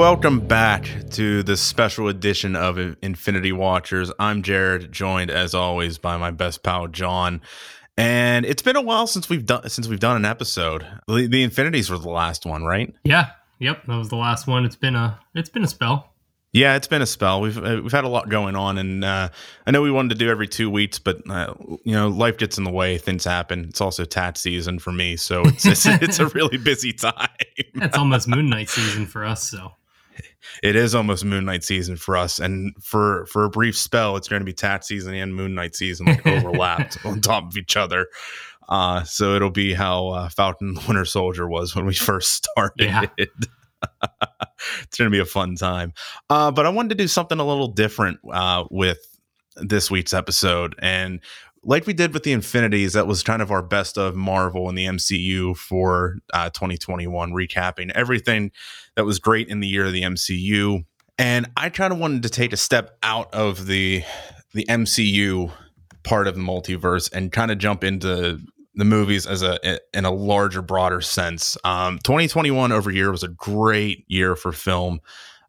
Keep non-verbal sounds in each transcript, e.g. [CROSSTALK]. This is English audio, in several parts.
Welcome back to this special edition of Infinity Watchers. I'm Jared, joined as always by my best pal John. And it's been a while since we've done since we've done an episode. The, the Infinities were the last one, right? Yeah. Yep, that was the last one. It's been a it's been a spell. Yeah, it's been a spell. We've uh, we've had a lot going on, and uh, I know we wanted to do every two weeks, but uh, you know, life gets in the way. Things happen. It's also tat season for me, so it's [LAUGHS] it's, it's a really busy time. it's almost Moon Knight season for us, so it is almost Moon Knight season for us, and for for a brief spell, it's going to be tat season and Moon Knight season like [LAUGHS] overlapped on top of each other. Uh, so it'll be how uh, Falcon Winter Soldier was when we first started. Yeah. [LAUGHS] it's going to be a fun time. Uh, but I wanted to do something a little different uh, with this week's episode. And like we did with the Infinities, that was kind of our best of Marvel in the MCU for uh, 2021, recapping everything that was great in the year of the MCU. And I kind of wanted to take a step out of the the MCU part of the multiverse and kind of jump into the movies as a in a larger, broader sense. Um, 2021 over year was a great year for film.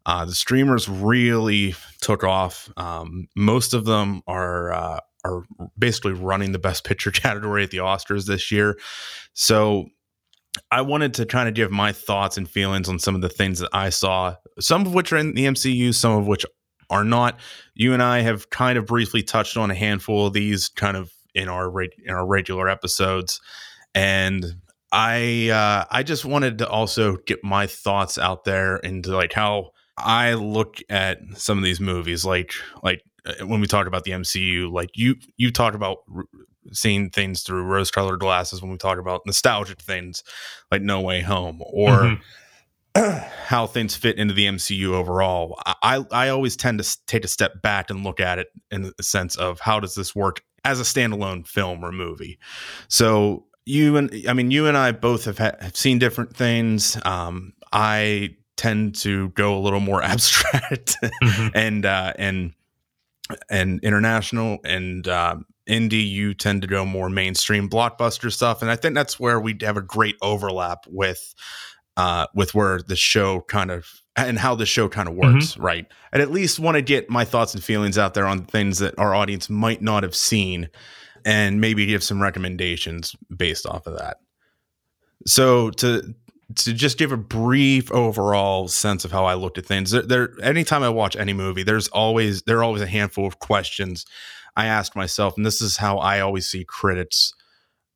Uh, the streamers really took off. Um, most of them are uh, are basically running the best picture [LAUGHS] category at the Oscars this year. So I wanted to kind of give my thoughts and feelings on some of the things that I saw, some of which are in the MCU, some of which are not. You and I have kind of briefly touched on a handful of these kind of in our in our regular episodes, and I uh, I just wanted to also get my thoughts out there into like how I look at some of these movies, like like when we talk about the MCU, like you you talk about r- seeing things through rose colored glasses when we talk about nostalgic things like No Way Home or. Mm-hmm. [CLEARS THROAT] how things fit into the MCU overall. I I always tend to take a step back and look at it in the sense of how does this work as a standalone film or movie. So you and I mean you and I both have, ha- have seen different things. Um, I tend to go a little more [LAUGHS] abstract mm-hmm. and uh, and and international and uh, indie. You tend to go more mainstream blockbuster stuff, and I think that's where we have a great overlap with uh, with where the show kind of and how the show kind of works, mm-hmm. right? And at least want to get my thoughts and feelings out there on things that our audience might not have seen and maybe give some recommendations based off of that. So to to just give a brief overall sense of how I looked at things, there, there anytime I watch any movie, there's always there are always a handful of questions I ask myself, and this is how I always see critics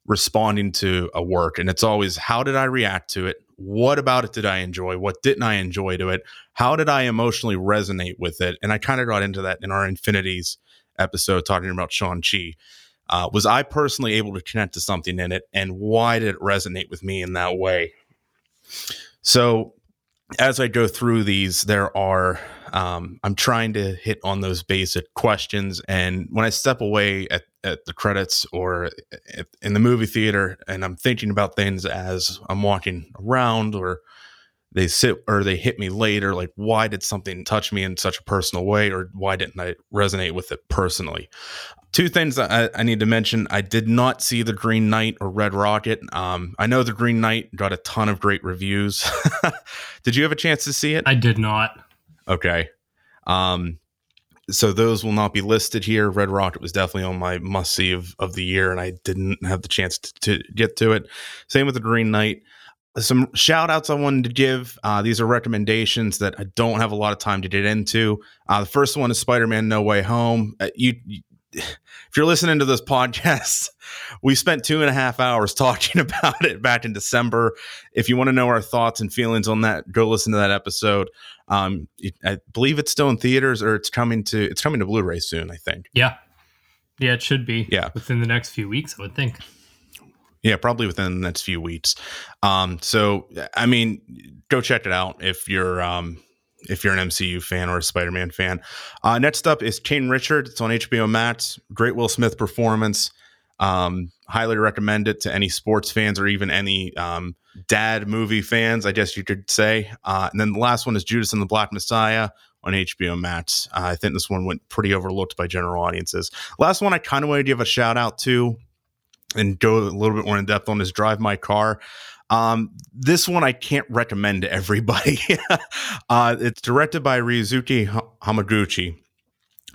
responding to a work, and it's always how did I react to it? what about it did I enjoy? What didn't I enjoy to it? How did I emotionally resonate with it? And I kind of got into that in our Infinities episode talking about Shang-Chi. Uh, was I personally able to connect to something in it? And why did it resonate with me in that way? So as I go through these, there are um, I'm trying to hit on those basic questions. And when I step away at, at the credits or in the movie theater and I'm thinking about things as I'm walking around or they sit or they hit me later, like why did something touch me in such a personal way or why didn't I resonate with it personally? Two things I, I, need to mention. I did not see the Green Knight or Red Rocket. Um, I know the Green Knight got a ton of great reviews. [LAUGHS] did you have a chance to see it? I did not. Okay. Um, so those will not be listed here. Red Rocket was definitely on my must see of, of the year, and I didn't have the chance to, to get to it. Same with the Green Knight. Some shout outs I wanted to give. Uh, these are recommendations that I don't have a lot of time to get into. Uh, the first one is Spider Man No Way Home. Uh, you, you if you're listening to this podcast, [LAUGHS] we spent two and a half hours talking [LAUGHS] about it back in December. If you want to know our thoughts and feelings on that, go listen to that episode. Um, I believe it's still in theaters, or it's coming to it's coming to Blu-ray soon. I think. Yeah, yeah, it should be. Yeah, within the next few weeks, I would think. Yeah, probably within the next few weeks. Um, so I mean, go check it out if you're um if you're an MCU fan or a Spider-Man fan. Uh, next up is King Richard. It's on HBO Max. Great Will Smith performance. Um, highly recommend it to any sports fans or even any um, dad movie fans, I guess you could say. Uh, and then the last one is Judas and the Black Messiah on HBO Max. Uh, I think this one went pretty overlooked by general audiences. Last one I kind of want to give a shout out to and go a little bit more in depth on is Drive My Car. Um, this one I can't recommend to everybody. [LAUGHS] uh, it's directed by Ryusuke Hamaguchi.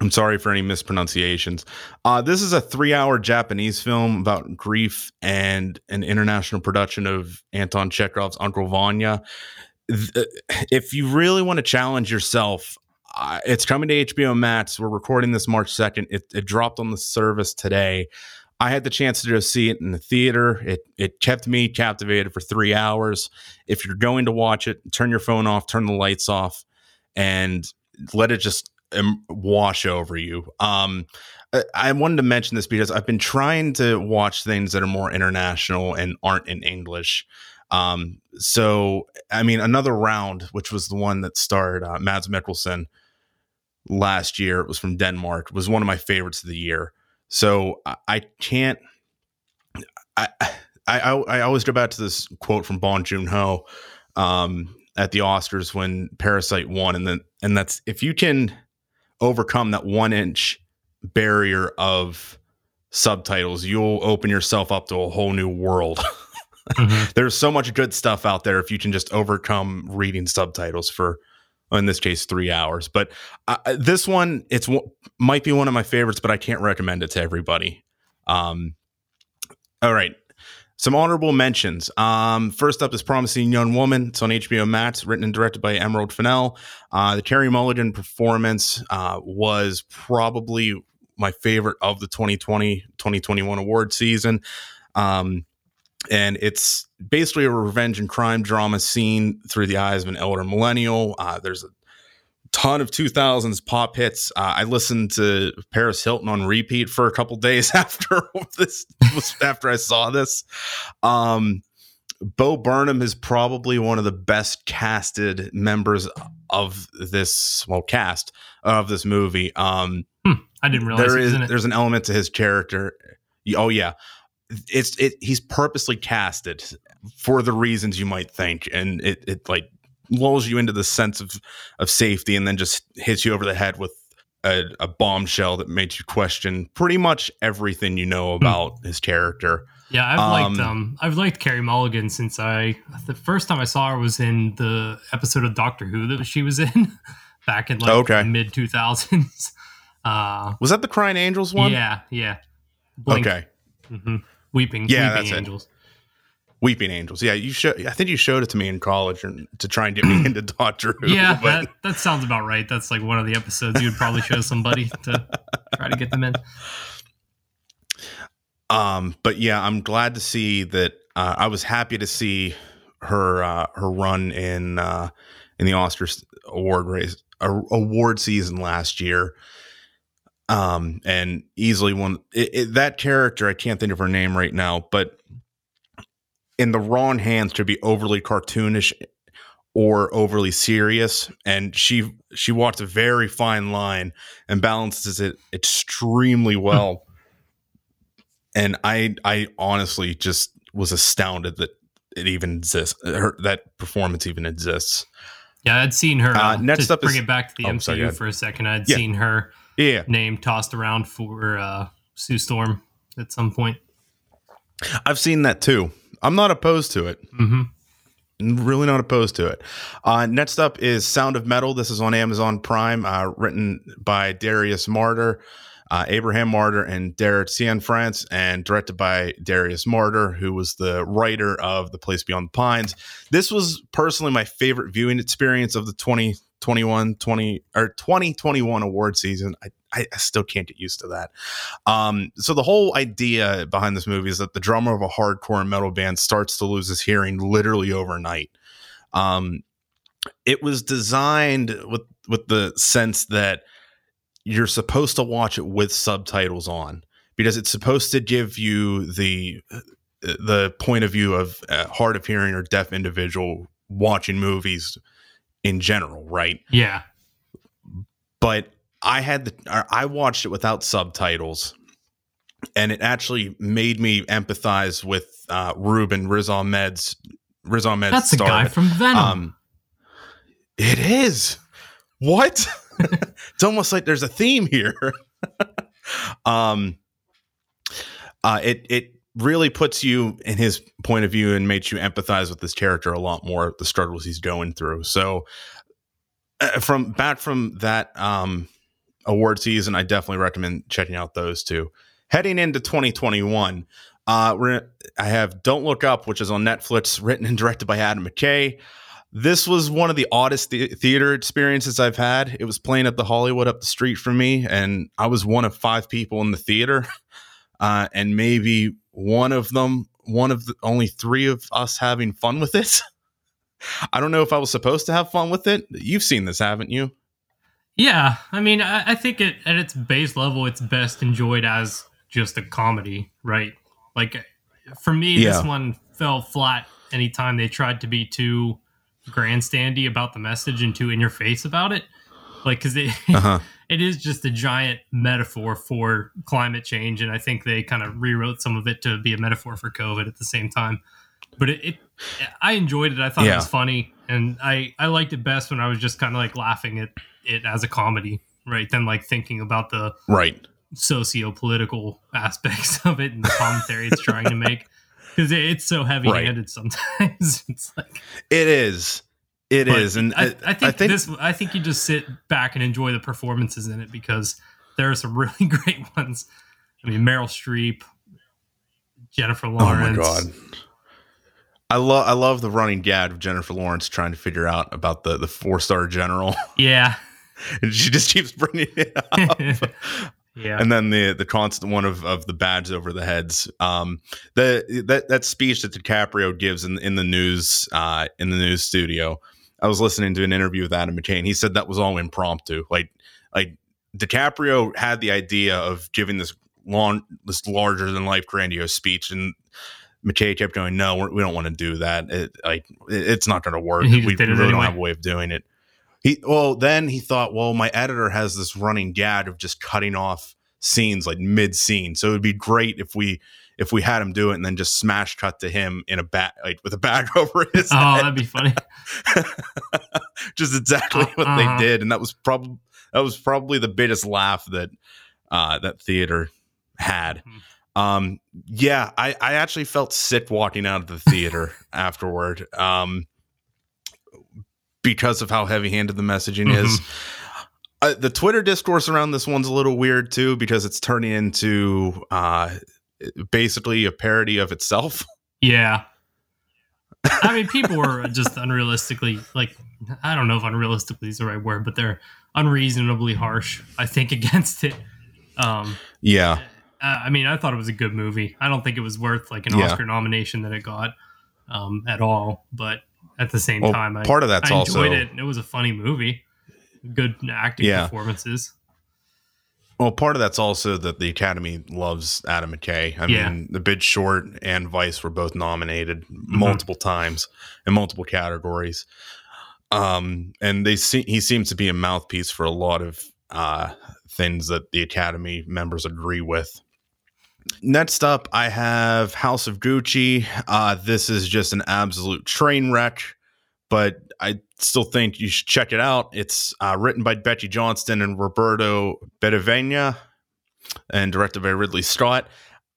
I'm sorry for any mispronunciations. Uh, this is a three hour Japanese film about grief and an international production of Anton Chekhov's Uncle Vanya. If you really want to challenge yourself, uh, it's coming to HBO Max. We're recording this March 2nd. It, it, dropped on the service today. I had the chance to go see it in the theater. It, it kept me captivated for three hours. If you're going to watch it, turn your phone off, turn the lights off, and let it just wash over you. Um, I wanted to mention this because I've been trying to watch things that are more international and aren't in English. Um, so, I mean, another round, which was the one that starred uh, Mads Mikkelsen last year, it was from Denmark, was one of my favorites of the year. So I, can't. I, I I always go back to this quote from Bong Joon Ho um, at the Oscars when Parasite won, and then and that's if you can overcome that one inch barrier of subtitles, you'll open yourself up to a whole new world. [LAUGHS] mm-hmm. There's so much good stuff out there if you can just overcome reading subtitles for, in this case, three hours. But uh, this one, it's might be one of my favorites, but I can't recommend it to everybody. Um, all right, some honorable mentions. Um, first up is Promising Young Woman. It's on HBO Max, written and directed by Emerald Fennell. Uh, the Carey Mulligan performance uh, was probably my favorite of the 2020 2021 award season. Um, and it's basically a revenge and crime drama seen through the eyes of an elder millennial. Uh, there's a ton of 2000s pop hits. Uh, I listened to Paris Hilton on repeat for a couple [LAUGHS] days after [LAUGHS] this after I saw this. Um, Bo Burnham is probably one of the best casted members of this well cast of this movie. Um, hmm, I didn't realize there is there's an element to his character. Oh yeah, it's it. He's purposely casted for the reasons you might think, and it it like lulls you into the sense of of safety and then just hits you over the head with a, a bombshell that makes you question pretty much everything you know hmm. about hmm. his character. Yeah, I've um, liked um I've liked Carey Mulligan since I the first time I saw her was in the episode of Doctor Who that she was in [LAUGHS] back in like okay. mid two thousands. [LAUGHS] Uh, was that the Crying Angels one? Yeah, yeah. Blink. Okay. Mm-hmm. Weeping, yeah, weeping angels. It. Weeping Angels. Yeah, you show. I think you showed it to me in college to try and get me [CLEARS THROAT] into Doctor Who. Yeah, that, that sounds about right. That's like one of the episodes you would probably show somebody [LAUGHS] to try to get them in. Um, but yeah, I'm glad to see that. Uh, I was happy to see her uh, her run in uh, in the Oscars award race award season last year. Um, and easily one it, it, that character. I can't think of her name right now, but in the wrong hands to be overly cartoonish or overly serious and she she walks a very fine line and balances it extremely hmm. well and i i honestly just was astounded that it even exists her, that performance even exists yeah i'd seen her uh, uh, next up bring is, it back to the oh, mcu sorry, for a second i'd yeah. seen her yeah. name tossed around for uh, sue storm at some point i've seen that too I'm not opposed to it. Mm-hmm. Really not opposed to it. Uh, next up is Sound of Metal. This is on Amazon Prime, uh, written by Darius Marder, uh, Abraham Marder, and Derek Cianfrance, and directed by Darius Marder, who was the writer of The Place Beyond the Pines. This was personally my favorite viewing experience of the 2021 20 or 2021 award season. I I, I, still can't get used to that. Um, so the whole idea behind this movie is that the drummer of a hardcore metal band starts to lose his hearing literally overnight. Um, it was designed with with the sense that you're supposed to watch it with subtitles on because it's supposed to give you the the point of view of a hard of hearing or deaf individual watching movies in general, right? Yeah. But I had the I watched it without subtitles, and it actually made me empathize with uh, Ruben Riz Ahmed's Riz Ahmed's That's the guy from Venom. Um, it is. What? [LAUGHS] it's almost like there's a theme here. [LAUGHS] um, uh, it it really puts you in his point of view and makes you empathize with this character a lot more the struggles he's going through. So uh, from back from that um award season i definitely recommend checking out those two. Heading into 2021 uh we're i have don't look up which is on netflix written and directed by adam mckay. This was one of the oddest th- theater experiences I've had. It was playing at the Hollywood up the street from me, and I was one of five people in the theater, [LAUGHS] uh, and maybe one of them, one of the only three of us having fun with it. [LAUGHS] I don't know if I was supposed to have fun with it. You've seen this, haven't you? Yeah, I mean, I, I think it at its base level, it's best enjoyed as just a comedy, right? Like for me, yeah. this one fell flat anytime they tried to be too grandstandy about the message and too in your face about it. Like, because it uh-huh. [LAUGHS] it is just a giant metaphor for climate change, and I think they kind of rewrote some of it to be a metaphor for COVID at the same time. But it, it I enjoyed it. I thought yeah. it was funny, and I I liked it best when I was just kind of like laughing at it as a comedy, right? Then like thinking about the right socio-political aspects of it and the commentary it's trying to make [LAUGHS] because it's so heavy-handed right. sometimes. [LAUGHS] it's like it is. It is, and I, I, think I, think this. I think you just sit back and enjoy the performances in it because there are some [LAUGHS] really great ones. I mean, Meryl Streep, Jennifer Lawrence. Oh my god. I love I love the running gag of Jennifer Lawrence trying to figure out about the the four star general. [LAUGHS] Yeah, and she just keeps bringing it up. [LAUGHS] Yeah. And then the the constant one of, of the badge over the heads. Um, the that that speech that DiCaprio gives in in the news uh, in the news studio. I was listening to an interview with Adam McKay. He said that was all impromptu. Like like DiCaprio had the idea of giving this long this larger than life grandiose speech and McKay kept going, "No, we're, we do not want to do that. It, like, it, it's not going to work. We really anyway. don't have a way of doing it." He well, then he thought, well, my editor has this running gag of just cutting off scenes like mid scene, so it would be great if we if we had him do it and then just smash cut to him in a bat like with a bag [LAUGHS] over his head. oh head. that'd be funny [LAUGHS] just exactly uh, what uh-huh. they did and that was probably that was probably the biggest laugh that uh that theater had mm-hmm. um yeah i i actually felt sick walking out of the theater [LAUGHS] afterward um because of how heavy handed the messaging mm-hmm. is. Uh, the Twitter discourse around this one's a little weird too because it's turning into uh, basically a parody of itself. [LAUGHS] Yeah. I mean, people were just unrealistically, like, I don't know if unrealistically is the right word, but they're unreasonably harsh, I think, [LAUGHS] against it. Um, yeah. Uh, I mean, I thought it was a good movie. I don't think it was worth like an yeah. Oscar nomination that it got um, at all, but at the same well, time. I, part of that's I also it. It was a funny movie, good acting yeah. performances. Well, part of that's also that the Academy loves Adam McKay. I yeah. mean, The Big Short and Vice were both nominated mm-hmm. multiple times in multiple categories. Um, and they see he seems to be a mouthpiece for a lot of uh, things that the Academy members agree with. Next up, I have House of Gucci. Uh, this is just an absolute train wreck, but I still think you should check it out. It's uh, written by Betsey Johnston and Roberto Benevena and directed by Ridley Scott.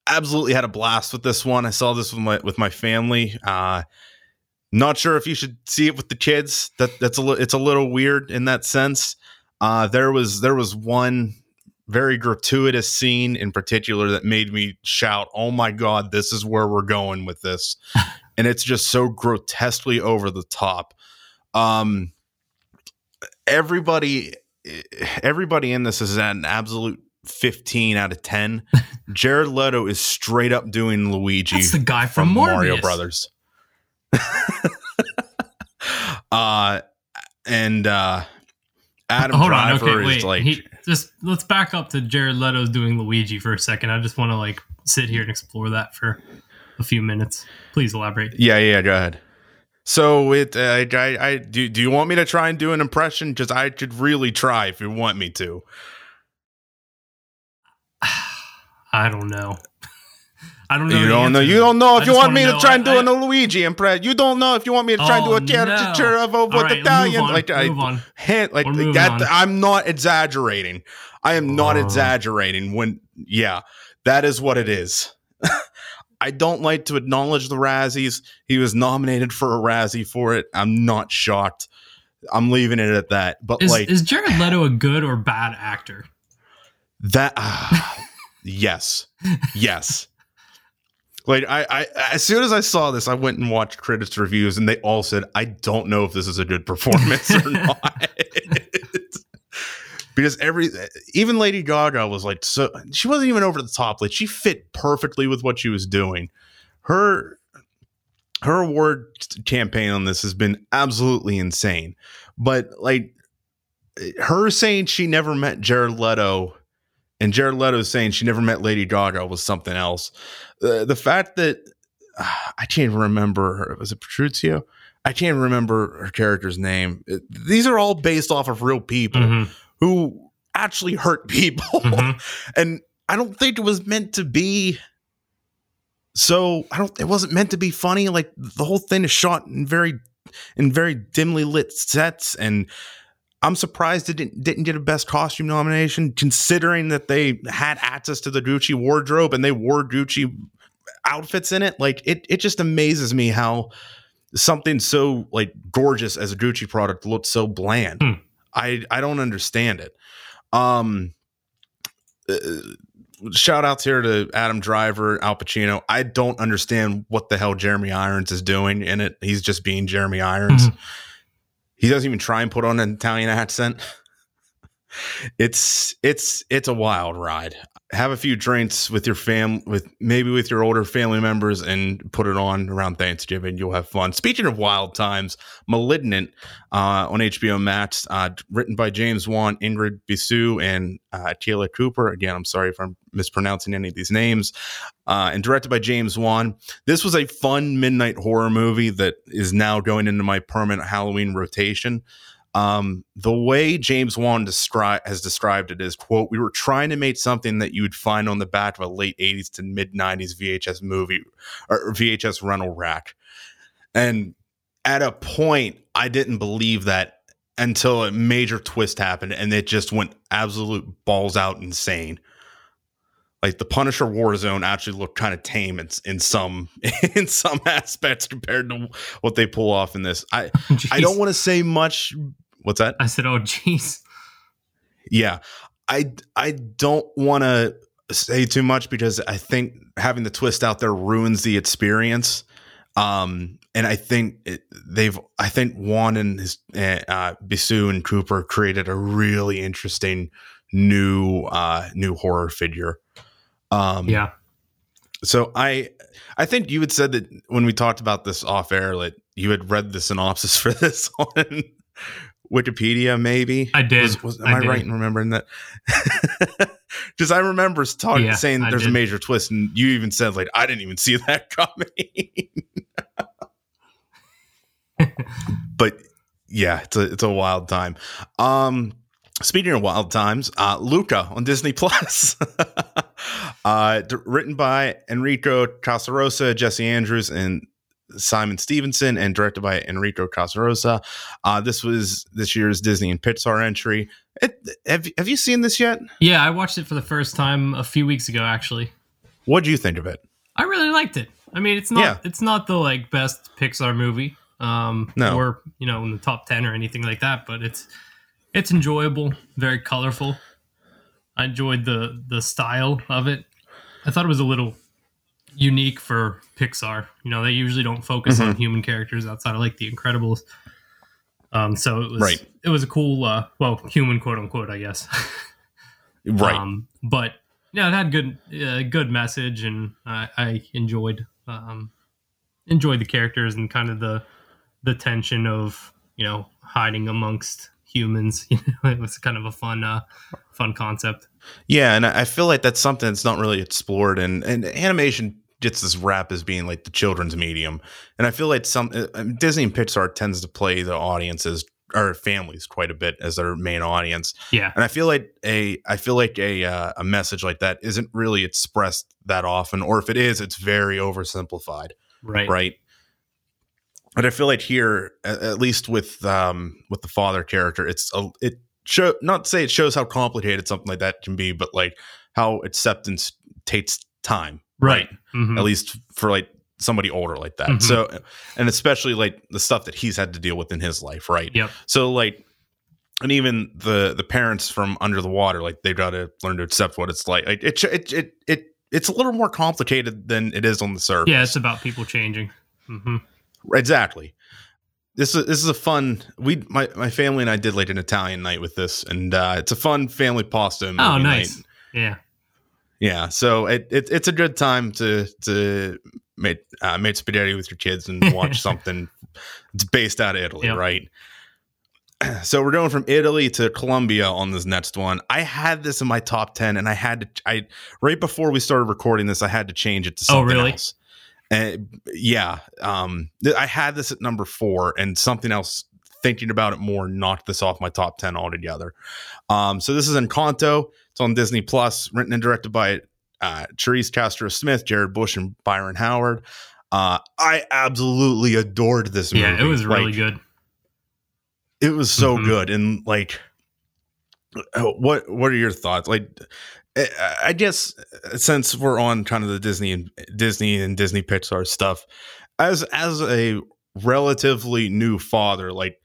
Absolutely had a blast with this one. I saw this with my with my family. Uh, not sure if you should see it with the kids. That that's a li- it's a little weird in that sense. Uh, there was there was one very gratuitous scene in particular that made me shout, "Oh my god, this is where we're going with this." [LAUGHS] and it's just so grotesquely over the top. Um everybody everybody in this is at an absolute 15 out of 10. [LAUGHS] Jared Leto is straight up doing Luigi. That's the guy from, from Mario Brothers. [LAUGHS] uh and uh Adam Hold Driver on, okay, wait. is like he, just let's back up to Jared Leto's doing Luigi for a second. I just want to like sit here and explore that for a few minutes. Please elaborate. Yeah, yeah, go ahead. So it, uh, I, I, do. Do you want me to try and do an impression? Just I could really try if you want me to. [SIGHS] I don't know. I don't know. You don't know. You don't know if I you want me to try and do I, a Luigi impression. You don't know if you want me to try oh, and do a oh, caricature no. of a what right, Italian. On, like I. Hand, like that. On. I'm not exaggerating. I am not uh. exaggerating. When yeah, that is what it is. I don't like to acknowledge the Razzies. He was nominated for a Razzie for it. I'm not shocked. I'm leaving it at that. But is, like, is Jared Leto a good or bad actor? That, uh, yes, yes. Like I, I, as soon as I saw this, I went and watched critics reviews, and they all said, "I don't know if this is a good performance or [LAUGHS] not." [LAUGHS] because every, even Lady Gaga was like, so she wasn't even over the top. Like she fit perfectly with what she was doing. Her, her award campaign on this has been absolutely insane. But like her saying she never met Jared Leto and Jared Leto saying she never met Lady Gaga was something else. The fact that uh, I can't remember her, was it Petruccio? I can't remember her character's name. These are all based off of real people mm-hmm. Who actually hurt [LAUGHS] people, mm-hmm. and I don't think it was meant to be. So I don't. It wasn't meant to be funny. Like the whole thing is shot in very, in very dimly lit sets, and I'm surprised it didn't, didn't get a best costume nomination, considering that they had access to the Gucci wardrobe and they wore Gucci outfits in it. Like it, it just amazes me how something so like gorgeous as a Gucci product looks so bland. Hmm. I, I don't understand it. Um, uh, shout outs here to Adam Driver, Al Pacino. I don't understand what the hell Jeremy Irons is doing in it. He's just being Jeremy Irons. Mm-hmm he doesn't even try and put on an Italian accent. [LAUGHS] It's it's it's a wild ride have a few drinks with your fam with maybe with your older family members and put it on around Thanksgiving. You'll have fun. Speaking of wild times, Malignant uh, on HBO Max, uh, written by James Wan, Ingrid Bisu, and uh, Taylor Cooper. Again, I'm sorry if I'm mispronouncing any of these names. Uh, and directed by James Wan. This was a fun midnight horror movie that is now going into my permanent Halloween rotation. Um, the way James Wan descri- has described it is, quote, we were trying to make something that you would find on the back of a late 80s to mid 90s VHS movie or VHS rental rack. And at a point, I didn't believe that until a major twist happened and it just went absolute balls out insane. Like the Punisher Warzone actually looked kind of tame in, in some [LAUGHS] in some aspects compared to what they pull off in this. I I don't want to say much What's that? I said, "Oh, jeez." Yeah, I I don't want to say too much because I think having the twist out there ruins the experience. Um, and I think it, they've, I think Wan and his uh, Bisu and Cooper created a really interesting new, uh, new horror figure. Um, yeah. So I, I think you had said that when we talked about this off air, that you had read the synopsis [LAUGHS] for this on Wikipedia, maybe. I did. Was, was, am I, I right in remembering that? [LAUGHS] Because I remember talking, yeah, saying there's a major twist, and you even said like I didn't even see [LAUGHS] that coming. [LAUGHS] but yeah, it's a it's a wild time. Um, speaking of wild times, uh, Luca on Disney Plus, uh, written by Enrico Casarosa, Jesse Andrews, and Simon Stephenson and directed by Enrico Casarosa. Uh, this was this year's Disney and Pixar entry. It, have, have you seen this yet? Yeah, I watched it for the first time a few weeks ago, actually. What do you think of it? I really liked it. I mean, it's not yeah. it's not the like best Pixar movie, um, no. or you know, in the top ten or anything like that, but it's it's enjoyable, very colorful. I enjoyed the the style of it. I thought it was a little unique for Pixar. You know, they usually don't focus mm-hmm. on human characters outside of like The Incredibles. Um, so it was right. it was a cool, uh, well, human quote unquote, I guess. [LAUGHS] right. Um, but yeah, it had good, uh, good message, and I, I enjoyed um, enjoyed the characters and kind of the the tension of you know hiding amongst humans. [LAUGHS] You know, it was kind of a fun, uh, fun concept. Yeah, and I feel like that's something that's not really explored, and and animation gets this rap as being like the children's medium, and I feel like some uh, Disney and Pixar tends to play the audiences or families quite a bit as their main audience. Yeah, and I feel like a I feel like a uh, a message like that isn't really expressed that often, or if it is, it's very oversimplified. Right, right. But I feel like here, at, at least with um with the father character, it's a it show not to say it shows how complicated something like that can be, but like how acceptance takes time right, right? Mm-hmm. at least for like somebody older like that. Mm-hmm. So, and especially like the stuff that he's had to deal with in his life, right? Yep. So like, and even the the parents from under the water, like they've got to learn to accept what it's like. It it it it it's a little more complicated than it is on the surface. Yeah, it's about people changing. Mm-hmm. Exactly. This is this is a fun. We my my family and I did like an Italian night with this, and uh, it's a fun family pasta. oh, nice. Night. Yeah. Yeah, so it, it, it's a good time to to make uh, make spaghetti with your kids and [LAUGHS] watch something. It's based out of Italy, yep. right? [CLEARS THROAT] So we're going from Italy to Colombia on this next one. I had this in my top ten, and I had to. I right before we started recording this, I had to change it to oh, something oh, really? else. And yeah, um, I had this at number four, and something else. Thinking about it more, knocked this off my top ten altogether. Um, so this is Encanto. It's on Disney Plus, written and directed by uh, Charise Castro Smith, Jared Bush, and Byron Howard. Uh, I absolutely adored this movie. Yeah, it was really like, good. It was so mm-hmm. good, and like, uh, what what are your thoughts? Like, I guess since we're on kind of the Disney and Disney and Disney Pixar stuff, as as a relatively new father, like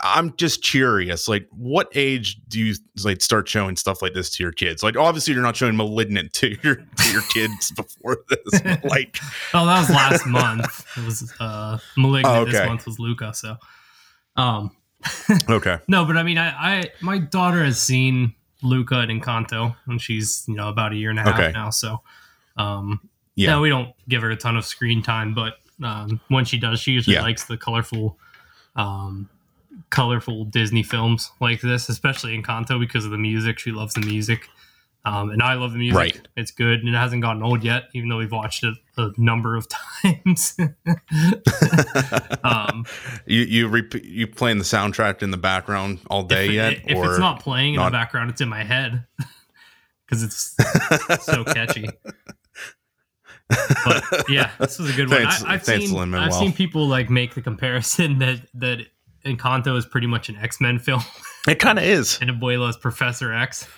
I'm just curious, like, what age do you like start showing stuff like this to your kids? Like, obviously, you're not showing *Malignant* to your to your kids [LAUGHS] before this. like, [LAUGHS] oh, that was last month. It was uh, *Malignant* oh, okay. this month was Luca. So, um, [LAUGHS] okay, no, but I mean, I, I my daughter has seen Luca and Encanto, and she's you know about a year and a half okay. now. So, um, yeah, no, we don't give her a ton of screen time, but um, when she does, she usually yeah. likes the colorful um colorful Disney films like this, especially Encanto because of the music. She loves the music. Um, and I love the music. Right. It's good and it hasn't gotten old yet, even though we've watched it a number of [LAUGHS] times. [LAUGHS] um, you you rep- you playing the soundtrack in the background all day if, yet? If it's not playing not? in the background, it's in my head [LAUGHS] because it's so catchy. But yeah, this was a good thanks, one. I, have seen I've seen people like make the comparison that that Encanto is pretty much an X Men film. [LAUGHS] It kind of is. And Abuela is Professor X.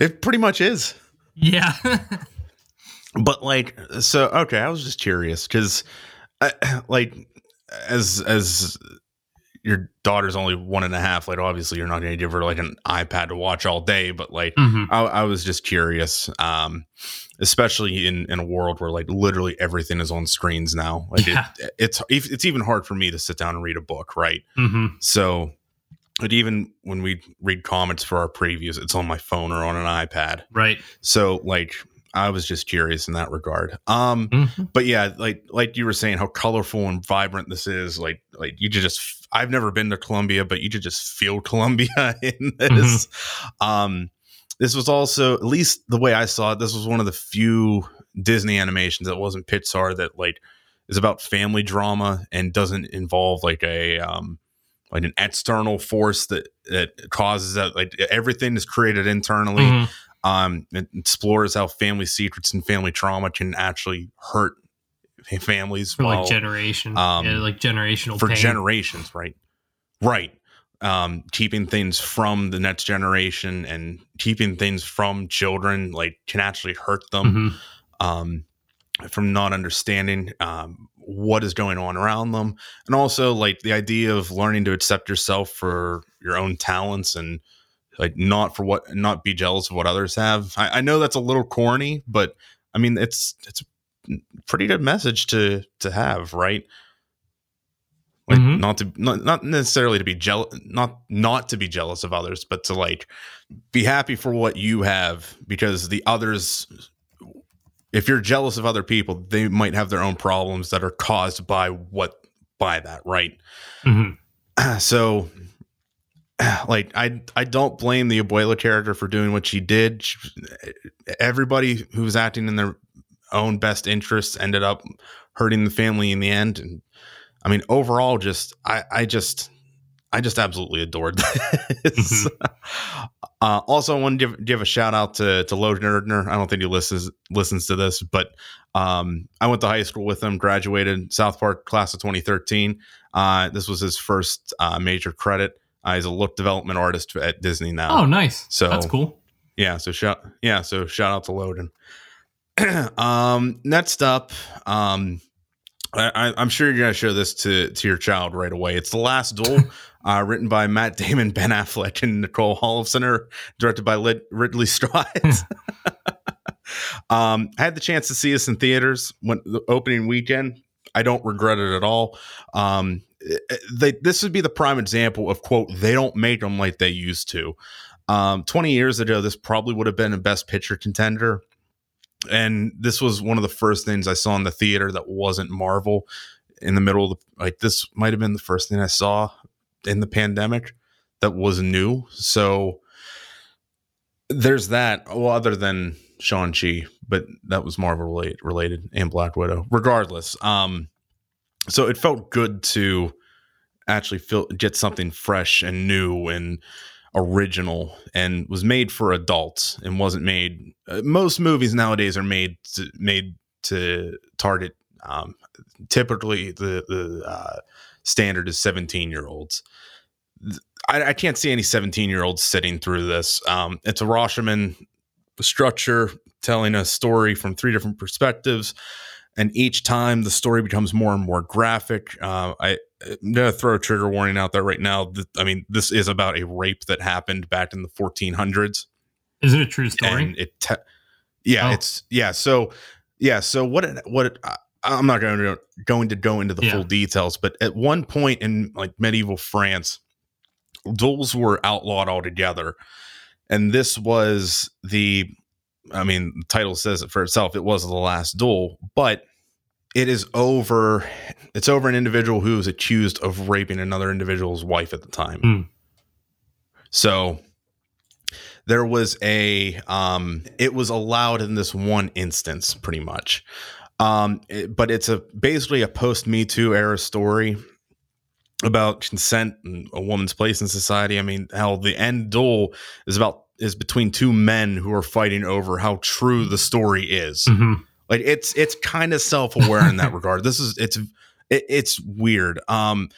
It pretty much is. Yeah. [LAUGHS] but like, so okay, I was just curious because, [CLEARS THROAT] like, as as your daughter's only one and a half, like obviously you're not going to give her like an iPad to watch all day, but like mm-hmm. I, I was just curious. Um, especially in in a world where like literally everything is on screens now. Like yeah. it, it's it's even hard for me to sit down and read a book, right? Mm-hmm. So, but even when we read comments for our previews, it's on my phone or on an iPad, right? So, like. I was just curious in that regard. Um, mm-hmm. but yeah, like like you were saying, how colorful and vibrant this is. Like like you just, I've never been to Colombia, but you could just feel [LAUGHS] Colombia in this. Mm-hmm. Um, this was also, at least the way I saw it, this was one of the few Disney animations that wasn't Pixar that like is about family drama and doesn't involve like a um like an external force that that causes that like everything is created internally. Mm-hmm. Um, it explores how family secrets and family trauma can actually hurt families for while, like generation, um, yeah, like generational for pain. generations, right? Right um, keeping things from the next generation and keeping things from children like can actually hurt them mm-hmm. um, from not understanding um, what is going on around them. And also like the idea of learning to accept yourself for your own talents and like not for what not be jealous of what others have. I, I know that's a little corny but i mean it's it's a pretty good message to to have right like mm-hmm. not to not, not necessarily to be jealous not not to be jealous of others but to like be happy for what you have because the others if you're jealous of other people they might have their own problems that are caused by what by that right mm-hmm. [CLEARS THROAT] so [CLEARS THROAT] like i i don't blame the abuela character for doing what she did she, everybody who was acting in their own best interests ended up hurting the family in the end and I mean, overall, just I, I just I just absolutely adored [LAUGHS] this. Mm-hmm. uh, also, I want to give, give a shout out to to Logan Erdner. I don't think he listens listens to this, but um, I went to high school with him. Graduated South Park class of 2013. Uh, this was his first uh, major credit. Uh, he's a look development artist at Disney now. Oh, nice. So that's cool. Yeah. So shout yeah. So shout out to Logan. [CLEARS THROAT] um, next up, um, I, am sure you're gonna show this to to your child right away. It's the Last Duel, [LAUGHS] uh, written by Matt Damon, Ben Affleck, and Nicole Holofcener, directed by Lid- Ridley Scott. [LAUGHS] um, I had the chance to see this in theaters when the opening weekend. I don't regret it at all. Um, they, this would be the prime example of quote they don't make them like they used to. Um, 20 years ago, this probably would have been a best picture contender and this was one of the first things I saw in the theater that wasn't Marvel. In the middle of the like, this might have been the first thing I saw in the pandemic that was new. So there's that. Well, other than Shang Chi, but that was Marvel related, related and Black Widow. Regardless, um, so it felt good to actually feel get something fresh and new and original and was made for adults and wasn't made. Uh, most movies nowadays are made to, made to target. Um, typically, the the uh, standard is seventeen year olds. I, I, can't see any seventeen year olds sitting through this. Um, it's a Rashomon structure telling a story from three different perspectives and each time the story becomes more and more graphic. Uh, I, am gonna throw a trigger warning out there right now. I mean, this is about a rape that happened back in the 1400s. Is it a true story? And it, te- yeah, oh. it's yeah. So yeah, so what? What? I'm not going to going to go into the yeah. full details, but at one point in like medieval France, duels were outlawed altogether, and this was the I mean, the title says it for itself. It was the last duel, but it is over. It's over an individual who is accused of raping another individual's wife at the time. Mm. So there was a. Um, it was allowed in this one instance, pretty much. Um, it, but it's a basically a post Me Too era story about consent and a woman's place in society. I mean, how the end duel is about is between two men who are fighting over how true the story is. Mm-hmm. Like it's it's kind of self aware in that [LAUGHS] regard. This is it's it, it's weird. Um,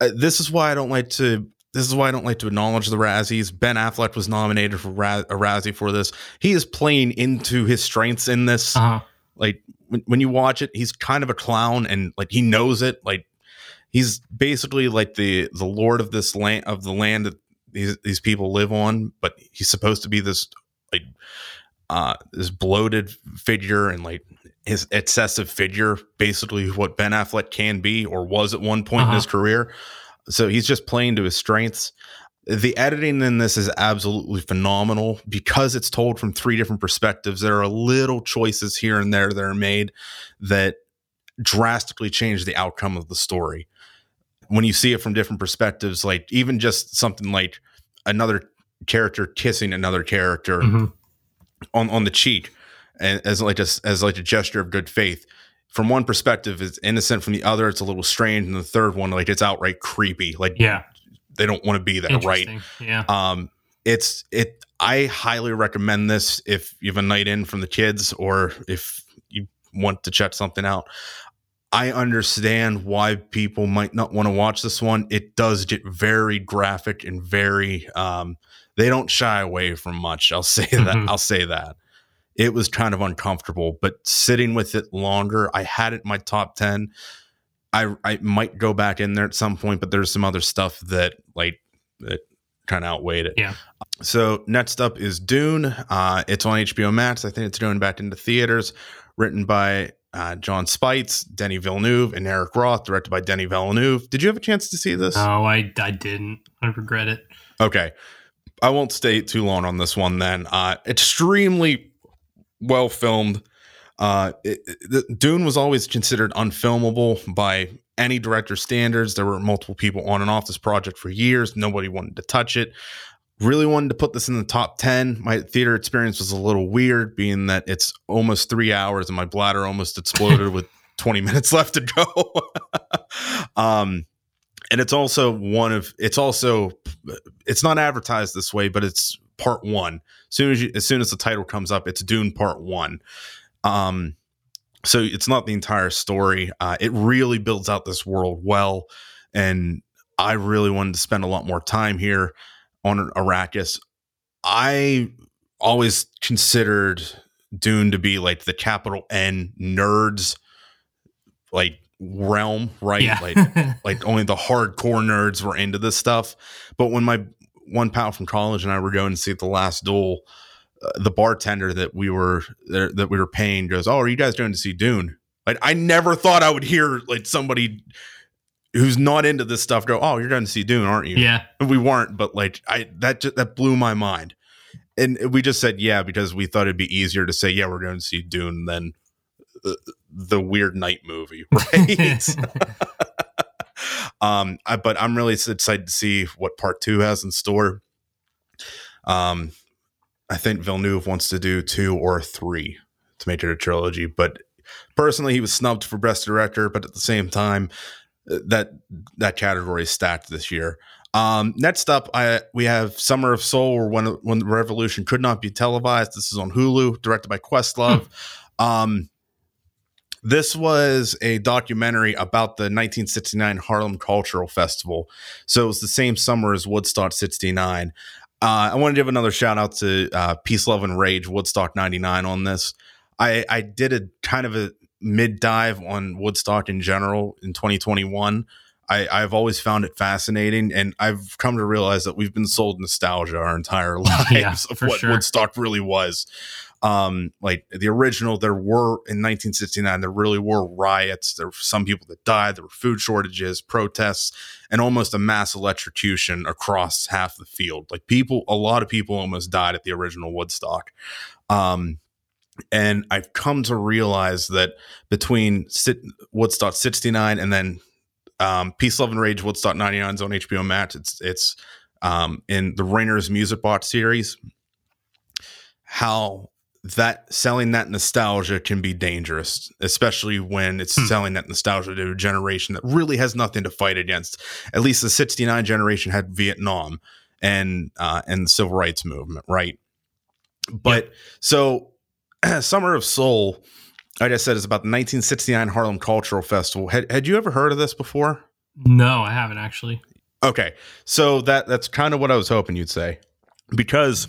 uh, this is why I don't like to. This is why I don't like to acknowledge the Razzies. Ben Affleck was nominated for Raz- a Razzie for this. He is playing into his strengths in this. Uh-huh. Like when, when you watch it, he's kind of a clown and like he knows it. Like he's basically like the the lord of this land of the land that these these people live on, but he's supposed to be this like uh this bloated figure and like his excessive figure, basically what Ben Affleck can be or was at one point uh-huh. in his career. So he's just playing to his strengths. The editing in this is absolutely phenomenal because it's told from three different perspectives. There are little choices here and there that are made that drastically change the outcome of the story when you see it from different perspectives, like even just something like another character kissing another character mm-hmm. On on the cheek, and as like a, as like a gesture of good faith. From one perspective, it's innocent. From the other, it's a little strange. And the third one, like it's outright creepy. Like yeah, they don't want to be there, right? Yeah. Um, it's it. I highly recommend this if you have a night in from the kids, or if you want to check something out. I understand why people might not want to watch this one. It does get very graphic and very um, they don't shy away from much. I'll [LAUGHS] say that. Mm-hmm. I'll say that. It was kind of uncomfortable, but sitting with it longer, I had it in my top 10. I I might go back in there at some point, but there's some other stuff that like that kind of outweighed it. Yeah. So next up is Dune. Uh, it's on HBO Max. I think it's going back into theaters. Written by uh, Jon Spaihts, Denis Villeneuve, and Eric Roth, directed by Denny Villeneuve. Did you have a chance to see this? No, I, I didn't. I regret it. Okay. I won't stay too long on this one then. Uh, extremely well filmed. Uh, it, it, Dune was always considered unfilmable by any director standards. There were multiple people on and off this project for years. Nobody wanted to touch it really wanted to put this in the top 10 my theater experience was a little weird being that it's almost three hours and my bladder almost exploded [LAUGHS] with 20 minutes left to go [LAUGHS] um and it's also one of it's also it's not advertised this way but it's part one. As soon as you as soon as the title comes up it's dune part one. Um so it's not the entire story. Uh it really builds out this world well and i really wanted to spend a lot more time here on Arrakis, I always considered Dune to be like the capital N nerds like realm, right? Yeah. like [LAUGHS] like only the hardcore nerds were into this stuff. But when my one pal from college and I were going to see the last duel, uh, the bartender that we were that we were paying goes, "Oh, are you guys going to see Dune?" Like I never thought I would hear like somebody who's not into this stuff go, "Oh, you're going to see Dune, aren't you?" Yeah, and we weren't, but like I that just, that blew my mind, and we just said yeah because we thought it'd be easier to say yeah we're going to see Dune than the, the weird knight movie, [LAUGHS] right? [LAUGHS] um, I, but I'm really excited to see what part two has in store. Um, I think Villeneuve wants to do two or three to make it a trilogy, but personally, he was snubbed for best director. But at the same time, uh, that that category is stacked this year. Um, next up, I we have Summer of Soul, or when when the revolution could not be televised. This is on Hulu, directed by Questlove. Hmm. Um, this was a documentary about the 1969 Harlem Cultural Festival. So it was the same summer as Woodstock 69. Uh, I want to give another shout out to uh, Peace, Love, and Rage, Woodstock 99 on this. I, I did a kind of a mid dive on Woodstock in general in 2021. I, I've always found it fascinating, and I've come to realize that we've been sold nostalgia our entire [LAUGHS] lives yeah, of what sure. Woodstock really was um like the original there were in 1969 there really were riots. There were some people that died. There were food shortages protests and almost a mass electrocution across half the field. Like people a lot of people almost died at the original woodstock. Um and i've come to realize that between woodstock 69 and then um peace love and rage woodstock 99 is on hbo max. It's it's um in the Ringer's music box series how that selling that nostalgia can be dangerous, especially when it's hmm. selling that nostalgia to a generation that really has nothing to fight against. At least the '69 generation had Vietnam and uh, and the civil rights movement, right? But yep. so, [CLEARS THROAT] Summer of Soul, like I said, is about the 1969 Harlem Cultural Festival. Had had you ever heard of this before? No, I haven't actually. Okay, so that that's kind of what I was hoping you'd say, because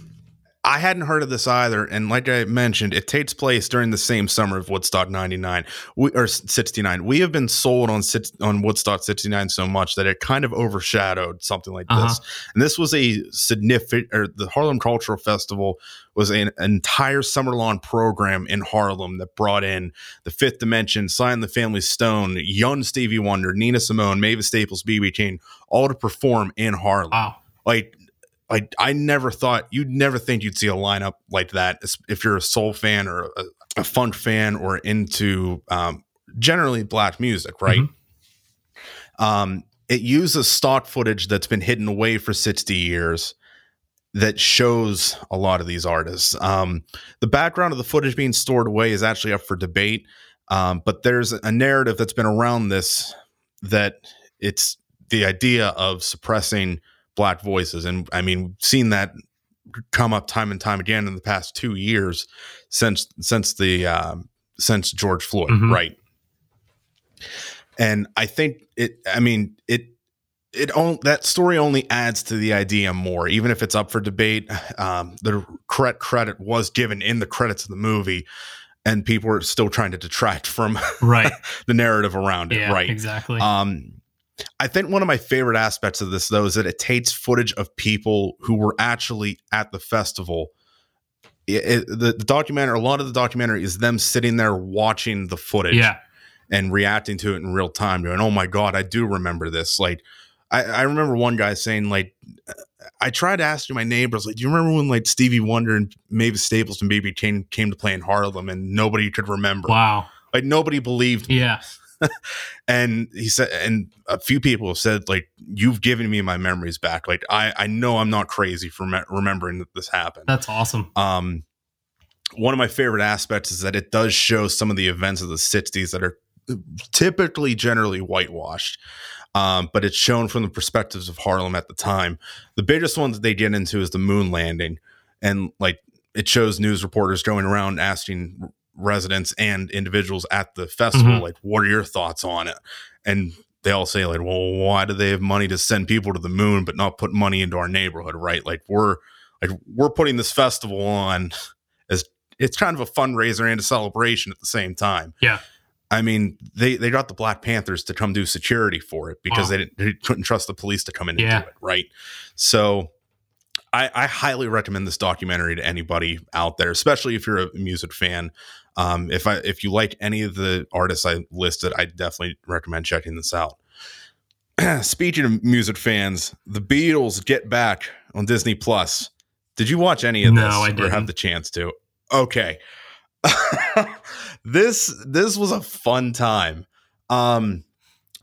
I hadn't heard of this either, and like I mentioned, it takes place during the same summer of Woodstock '99 or '69. We have been sold on on Woodstock '69 so much that it kind of overshadowed something like uh-huh. this. And this was a significant, or the Harlem Cultural Festival was an, entire summer long program in Harlem that brought in the Fifth Dimension, and the Family Stone, young Stevie Wonder, Nina Simone, Mavis Staples, BB King, all to perform in Harlem. Wow. Like I I never thought you'd never think you'd see a lineup like that if you're a soul fan or a, a funk fan or into um, generally black music, right? Mm-hmm. Um, it uses stock footage that's been hidden away for 60 years that shows a lot of these artists. Um, the background of the footage being stored away is actually up for debate, um, but there's a narrative that's been around this that it's the idea of suppressing black voices. And I mean, seen that come up time and time again in the past two years since since the um, since George Floyd, mm-hmm. right? And I think it. I mean, it it on, that story only adds to the idea more, even if it's up for debate. [SIGHS] Um, the correct credit was given in the credits of the movie, and people are still trying to detract from right [LAUGHS] the narrative around it. Yeah, right, exactly. Um, I think one of my favorite aspects of this, though, is that it takes footage of people who were actually at the festival. It, it, the, the documentary, a lot of the documentary is them sitting there watching the footage yeah. and reacting to it in real time, going, "Oh my god, I do remember this." Like, I, I remember one guy saying, "Like, I tried asking my neighbors, like, do you remember when like Stevie Wonder and Mavis Staples and BB King came to play in Harlem, and nobody could remember? Wow, like nobody believed." Me. Yeah. [LAUGHS] and he said, and a few people have said, like, you've given me my memories back. Like, I, I know I'm not crazy for me- remembering that this happened. That's awesome. Um, one of my favorite aspects is that it does show some of the events of the 60s that are typically generally whitewashed. Um, but it's shown from the perspectives of Harlem at the time. The biggest one that they get into is the moon landing. And like it shows news reporters going around asking residents and individuals at the festival mm-hmm. like what are your thoughts on it and they all say like well why do they have money to send people to the moon but not put money into our neighborhood right like we're like we're putting this festival on as it's kind of a fundraiser and a celebration at the same time. Yeah. I mean, they they got the Black Panthers to come do security for it because wow. they, they couldn't trust the police to come in and yeah. do it, right? So I, I, highly recommend this documentary to anybody out there, especially if you're a music fan. Um, if I if you like any of the artists I listed, I definitely recommend checking this out. [CLEARS THROAT] Speaking of music fans, the Beatles get back on Disney Plus. Did you watch any of no, this I didn't. or have the chance to? Okay. [LAUGHS] this this was a fun time. Um,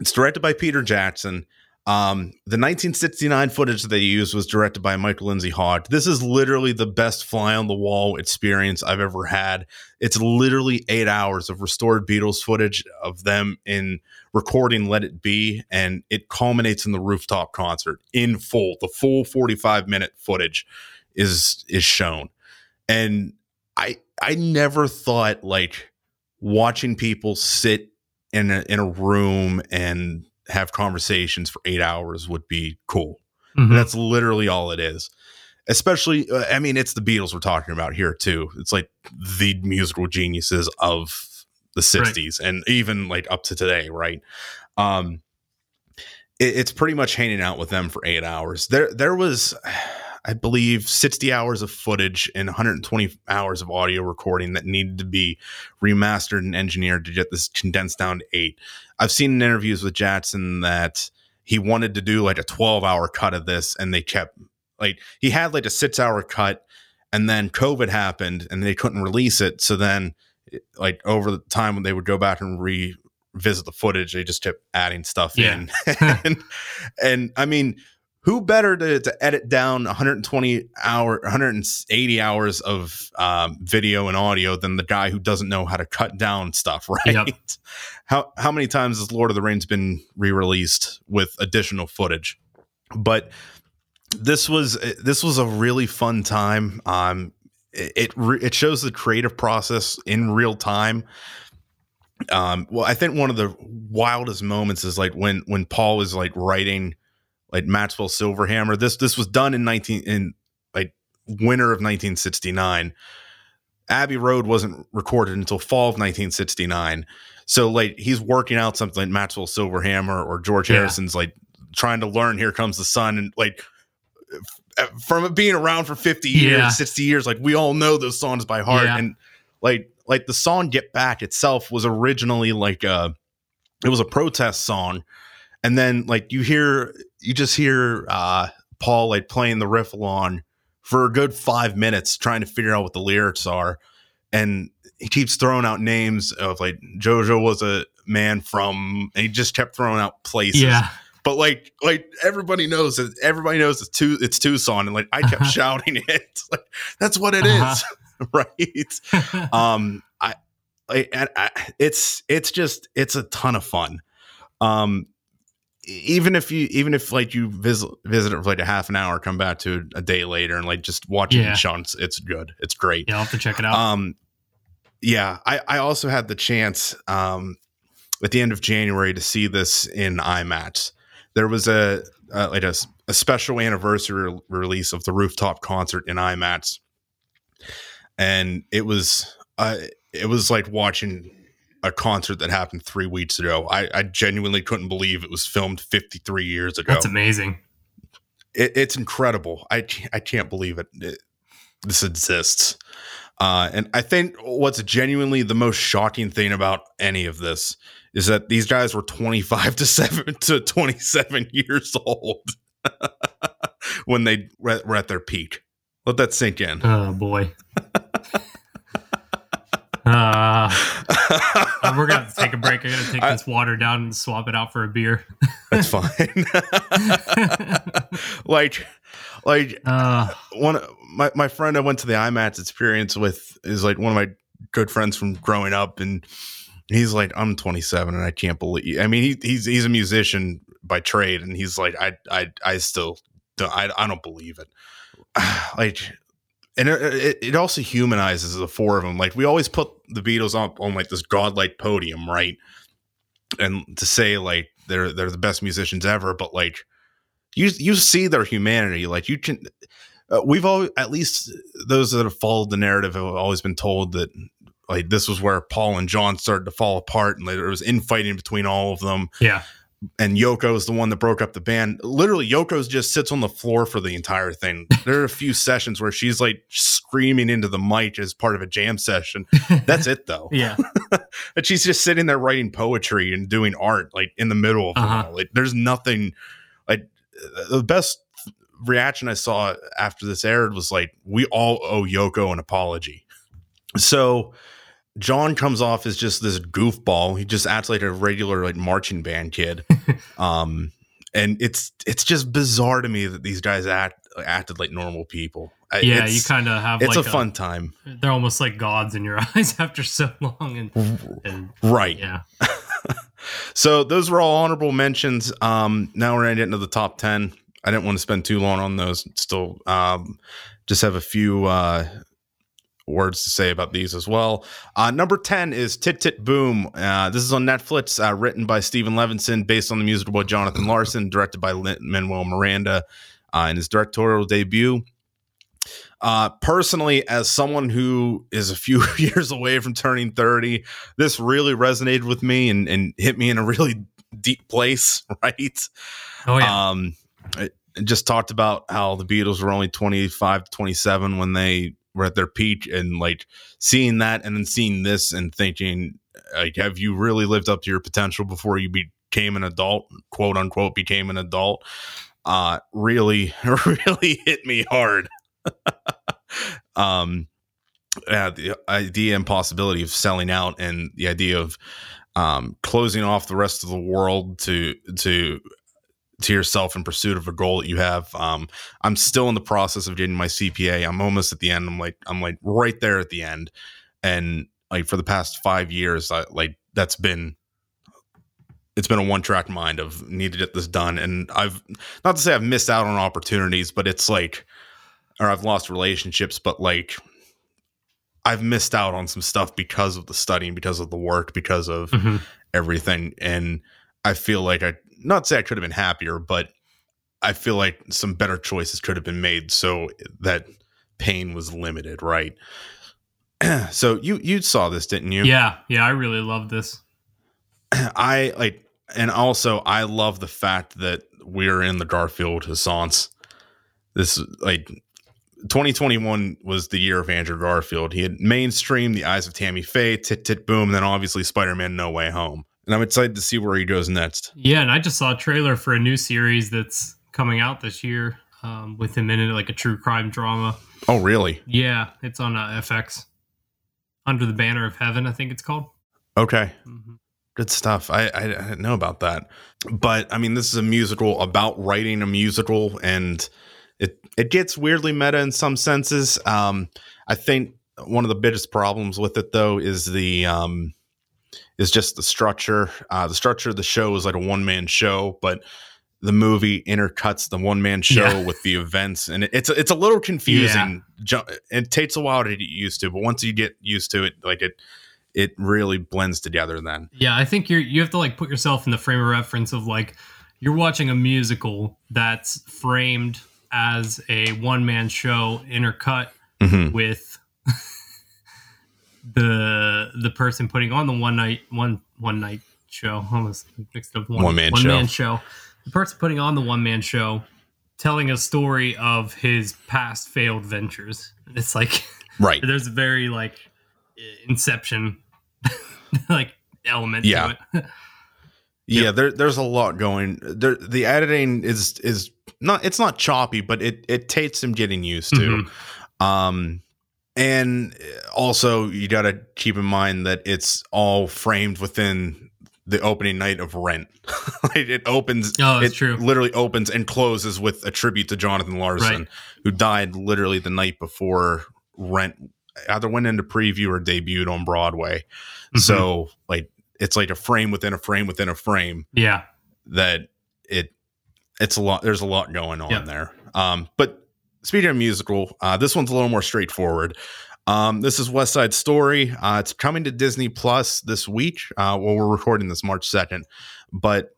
it's directed by Peter Jackson. Um, the 1969 footage that they used was directed by Michael Lindsay Hogg. This is literally the best fly on the wall experience I've ever had. It's literally eight hours of restored Beatles footage of them in recording Let It Be, and it culminates in the rooftop concert in full. The full 45 minute footage is is shown. And I I never thought like watching people sit in a, in a room and have conversations for eight hours would be cool. Mm-hmm. That's literally all it is. Especially, uh, I mean, it's the Beatles we're talking about here too. It's like the musical geniuses of the '60s right. and even like up to today, right? Um, it, it's pretty much hanging out with them for eight hours. There, there was. I believe 60 hours of footage and 120 hours of audio recording that needed to be remastered and engineered to get this condensed down to eight. I've seen in interviews with Jackson that he wanted to do like a 12 hour cut of this and they kept like he had like a six hour cut and then COVID happened and they couldn't release it. So then like over the time when they would go back and revisit the footage, they just kept adding stuff yeah. in. [LAUGHS] [LAUGHS] and, and I mean, who better to, to edit down 120 hour 180 hours of um, video and audio than the guy who doesn't know how to cut down stuff [LAUGHS] right? Yep. how how many times has lord of the rings been re-released with additional footage? But this was this was a really fun time. Um it it, it shows the creative process in real time. Um well i think one of the wildest moments is like when when paul is like writing like Maxwell Silverhammer. This this was done in 19 in like winter of 1969. Abbey Road wasn't recorded until fall of 1969. So like he's working out something like Maxwell Silverhammer or George yeah. Harrison's like trying to learn Here Comes the Sun and like from it being around for 50 years, yeah. 60 years, like we all know those songs by heart. Yeah. And like like the song Get Back itself was originally like a it was a protest song. And then like you hear you just hear uh, Paul like playing the riff along for a good five minutes, trying to figure out what the lyrics are, and he keeps throwing out names of like JoJo was a man from, and he just kept throwing out places. Yeah. But like, like everybody knows that everybody knows it's two, it's Tucson, and like I kept shouting it. [LAUGHS] Like that's what it uh-huh. is, [LAUGHS] right? [LAUGHS] um, I, I, I, it's it's just it's a ton of fun. Um, even if you even if like you visit visit it for like a half an hour, come back to a day later and like just watch it yeah. in chunks, it's good. It's great. Yeah, I'll have to check it out. Um, yeah, I I also had the chance um at the end of January to see this in IMAX. There was a uh, like a, a special anniversary re- release of the rooftop concert in IMAX, and it was uh, it was like watching a concert that happened three weeks ago. I, I genuinely couldn't believe it was filmed 53 years ago. That's amazing. It, it's incredible. I, I can't believe it. it this exists. Uh, and I think what's genuinely the most shocking thing about any of this is that these guys were 25 to 7 [LAUGHS] to 27 years old [LAUGHS] when they were at their peak. Let that sink in. Oh boy. [LAUGHS] Uh, we're gonna take a break. I gotta take I, this water down and swap it out for a beer. [LAUGHS] that's fine. [LAUGHS] like, like uh, one my my friend I went to the IMAX experience with is like one of my good friends from growing up, and he's like, I'm 27 and I can't believe. I mean, he, he's he's a musician by trade, and he's like, I I I still don't, I I don't believe it. [SIGHS] like and it, it, also humanizes the four of them. Like we always put the Beatles up on like this godlike podium, right? And to say like they're they're the best musicians ever, but like you you see their humanity. Like you can uh, we've all at least those that have followed the narrative have always been told that like this was where Paul and John started to fall apart, and there was infighting between all of them. Yeah. And Yoko is the one that broke up the band. Literally, Yoko just sits on the floor for the entire thing. There are a few [LAUGHS] sessions where she's like screaming into the mic as part of a jam session. That's it, though. [LAUGHS] yeah. [LAUGHS] and she's just sitting there writing poetry and doing art, like in the middle of uh-huh. it all. Like, there's nothing. Like the best reaction I saw after this aired was like, "We all owe Yoko an apology." So John comes off as just this goofball. He just acts like a regular like marching band kid. [LAUGHS] um and it's it's just bizarre to me that these guys act acted like normal people. Yeah, it's, you kind of have it's like a fun time. They're almost like gods in your [LAUGHS] eyes after so long and, and right. Yeah. [LAUGHS] so those were all honorable mentions. Um now we're gonna get into the top 10. I didn't want to spend too long on those. Still um just have a few uh words to say about these as well. Uh, number 10 is Tick Tick Boom. Uh, this is on Netflix, uh, written by Steven Levenson, based on the musical by Jonathan Larson, directed by Manuel Miranda uh, in his directorial debut. Uh, personally, as someone who is a few [LAUGHS] years away from turning 30, this really resonated with me and, and hit me in a really deep place, [LAUGHS] right? Oh, yeah. Um, just talked about how the Beatles were only 25 to 27 when they were at their peak and like seeing that and then seeing this and thinking like have you really lived up to your potential before you became an adult quote unquote became an adult? Uh really [LAUGHS] really hit me hard. [LAUGHS] Um yeah the idea and possibility of selling out and the idea of um closing off the rest of the world to to to yourself in pursuit of a goal that you have. Um, I'm still in the process of getting my CPA. I'm almost at the end. I'm like I'm like right there at the end, and like for the past five years, I, like that's been it's been a one track mind of need to get this done. And I've not to say I've missed out on opportunities, but it's like or I've lost relationships, but like I've missed out on some stuff because of the studying, because of the work, because of mm-hmm. everything. And I feel like I not say I could have been happier, but I feel like some better choices could have been made so that pain was limited, right? [CLEARS THROAT] so you you saw this, didn't you? Yeah, yeah, I really love this. [CLEARS THROAT] I like and also I love the fact that we're in the Garfield Renaissance. This like 2021 was the year of Andrew Garfield. He had mainstream The Eyes of Tammy Faye, Tick Tick Boom, then obviously Spider-Man No Way Home and I'm excited to see where he goes next. Yeah, and I just saw a trailer for a new series that's coming out this year um, with him in it, like a true crime drama. Oh, really? Yeah, it's on uh, FX. Under the Banner of Heaven, I think it's called. Okay. Mm-hmm. Good stuff. I, I, I didn't know about that. But I mean, this is a musical about writing a musical, and it it gets weirdly meta in some senses. Um, I think one of the biggest problems with it, though, is the um, is just the structure. Uh, the structure of the show is like a one man show, but the movie intercuts the one man show yeah. with the events, and it, it's it's a little confusing. Yeah. It takes a while to get used to, but once you get used to it, like it it really blends together. Then, yeah, I think you're you have to like put yourself in the frame of reference of like you're watching a musical that's framed as a one man show intercut mm-hmm. with the the person putting on the one night one one night show. [LAUGHS] Almost mixed up. One, one man one show. man show. The person putting on the one man show telling a story of his past failed ventures. It's like [LAUGHS] right. there's a very like inception [LAUGHS] like element yeah yeah. there, there's a lot going. There the editing is is not it's not choppy but it it takes some getting used to. Mm-hmm. um and also, you got to keep in mind that it's all framed within the opening night of Rent. [LAUGHS] it opens. Oh, it true. Literally opens and closes with a tribute to Jonathan Larson, right. who died literally the night before Rent either went into preview or debuted on Broadway. Mm-hmm. So, like, it's like a frame within a frame within a frame. Yeah, that it it's a lot. There's a lot going on there. Um, but speaking of musical, uh, this one's a little more straightforward. Um, this is West Side Story. Uh, it's coming to Disney Plus this week. Uh, well, we're recording this March second, but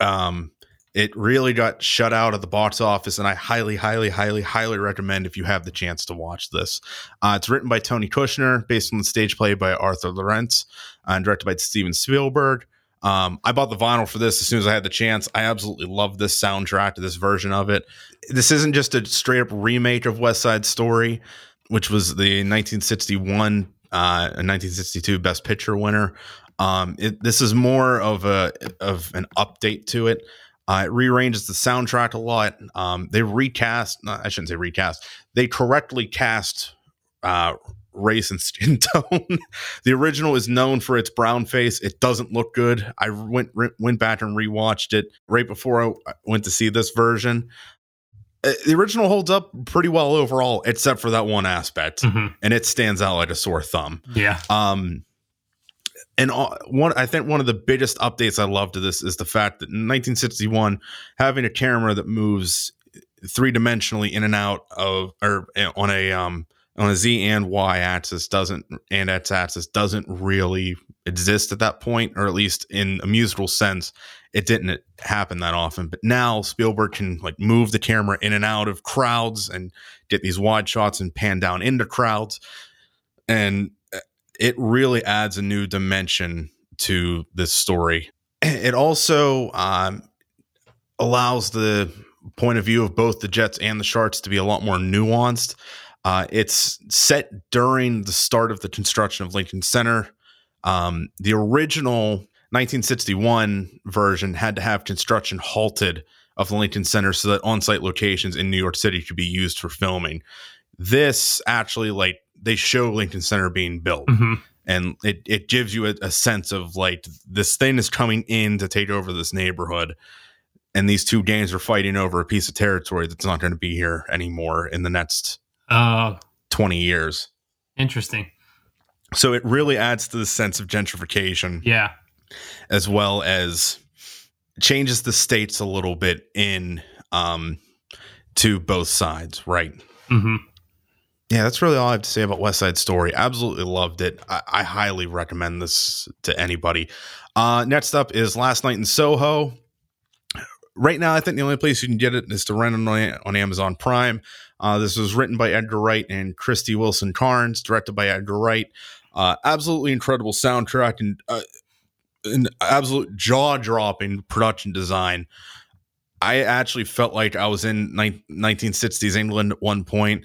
um, It really got shut out of the box office, and I highly, highly, highly, highly recommend if you have the chance to watch this. Uh, it's written by Tony Kushner, based on the stage play by Arthur Laurents, uh, and directed by Steven Spielberg. Um, I bought the vinyl for this as soon as I had the chance. I absolutely love this soundtrack, to this version of it. This isn't just a straight up remake of West Side Story, which was the 1961 uh, 1962 Best Picture winner. Um, it, this is more of a of an update to it. Uh, it rearranges the soundtrack a lot. Um, they recast. I shouldn't say recast. They correctly cast uh, race and skin [LAUGHS] tone. the original is known for its brown face. It doesn't look good. I went went back and rewatched it right before I went to see this version. Uh, the original holds up pretty well overall, except for that one aspect, mm-hmm. and it stands out like a sore thumb. Yeah. Um, and one, I think one of the biggest updates I love to this is the fact that in 1961, having a camera that moves three dimensionally in and out of or eh, on a um on a z and y axis doesn't and x axis doesn't really exist at that point, or at least in a musical sense, it didn't happen that often. But now Spielberg can like move the camera in and out of crowds and get these wide shots and pan down into crowds, and uh, it really adds a new dimension to this story. It also um, allows the point of view of both the Jets and the Sharks to be a lot more nuanced. Uh, it's set during the start of the construction of Lincoln Center. Um, the original 1961 version had to have construction halted of the Lincoln Center so that on-site locations in New York City could be used for filming. This actually, like, they show Lincoln Center being built. Mm-hmm. And it, it gives you a, a sense of like this thing is coming in to take over this neighborhood and these two gangs are fighting over a piece of territory that's not going to be here anymore in the next uh, 20 years. Interesting. So it really adds to the sense of gentrification. Yeah. As well as changes the states a little bit in um to both sides, right? Mm-hmm. Yeah, that's really all I have to say about West Side Story. Absolutely loved it. I, I highly recommend this to anybody. Uh, next up is Last Night in Soho. Right now, I think the only place you can get it is to rent it on, on Amazon Prime. Uh, this was written by Edgar Wright and Krysty Wilson-Cairns, directed by Edgar Wright. Uh, absolutely incredible soundtrack and uh, an absolute jaw dropping production design. I actually felt like I was in ni- 1960s England at one point.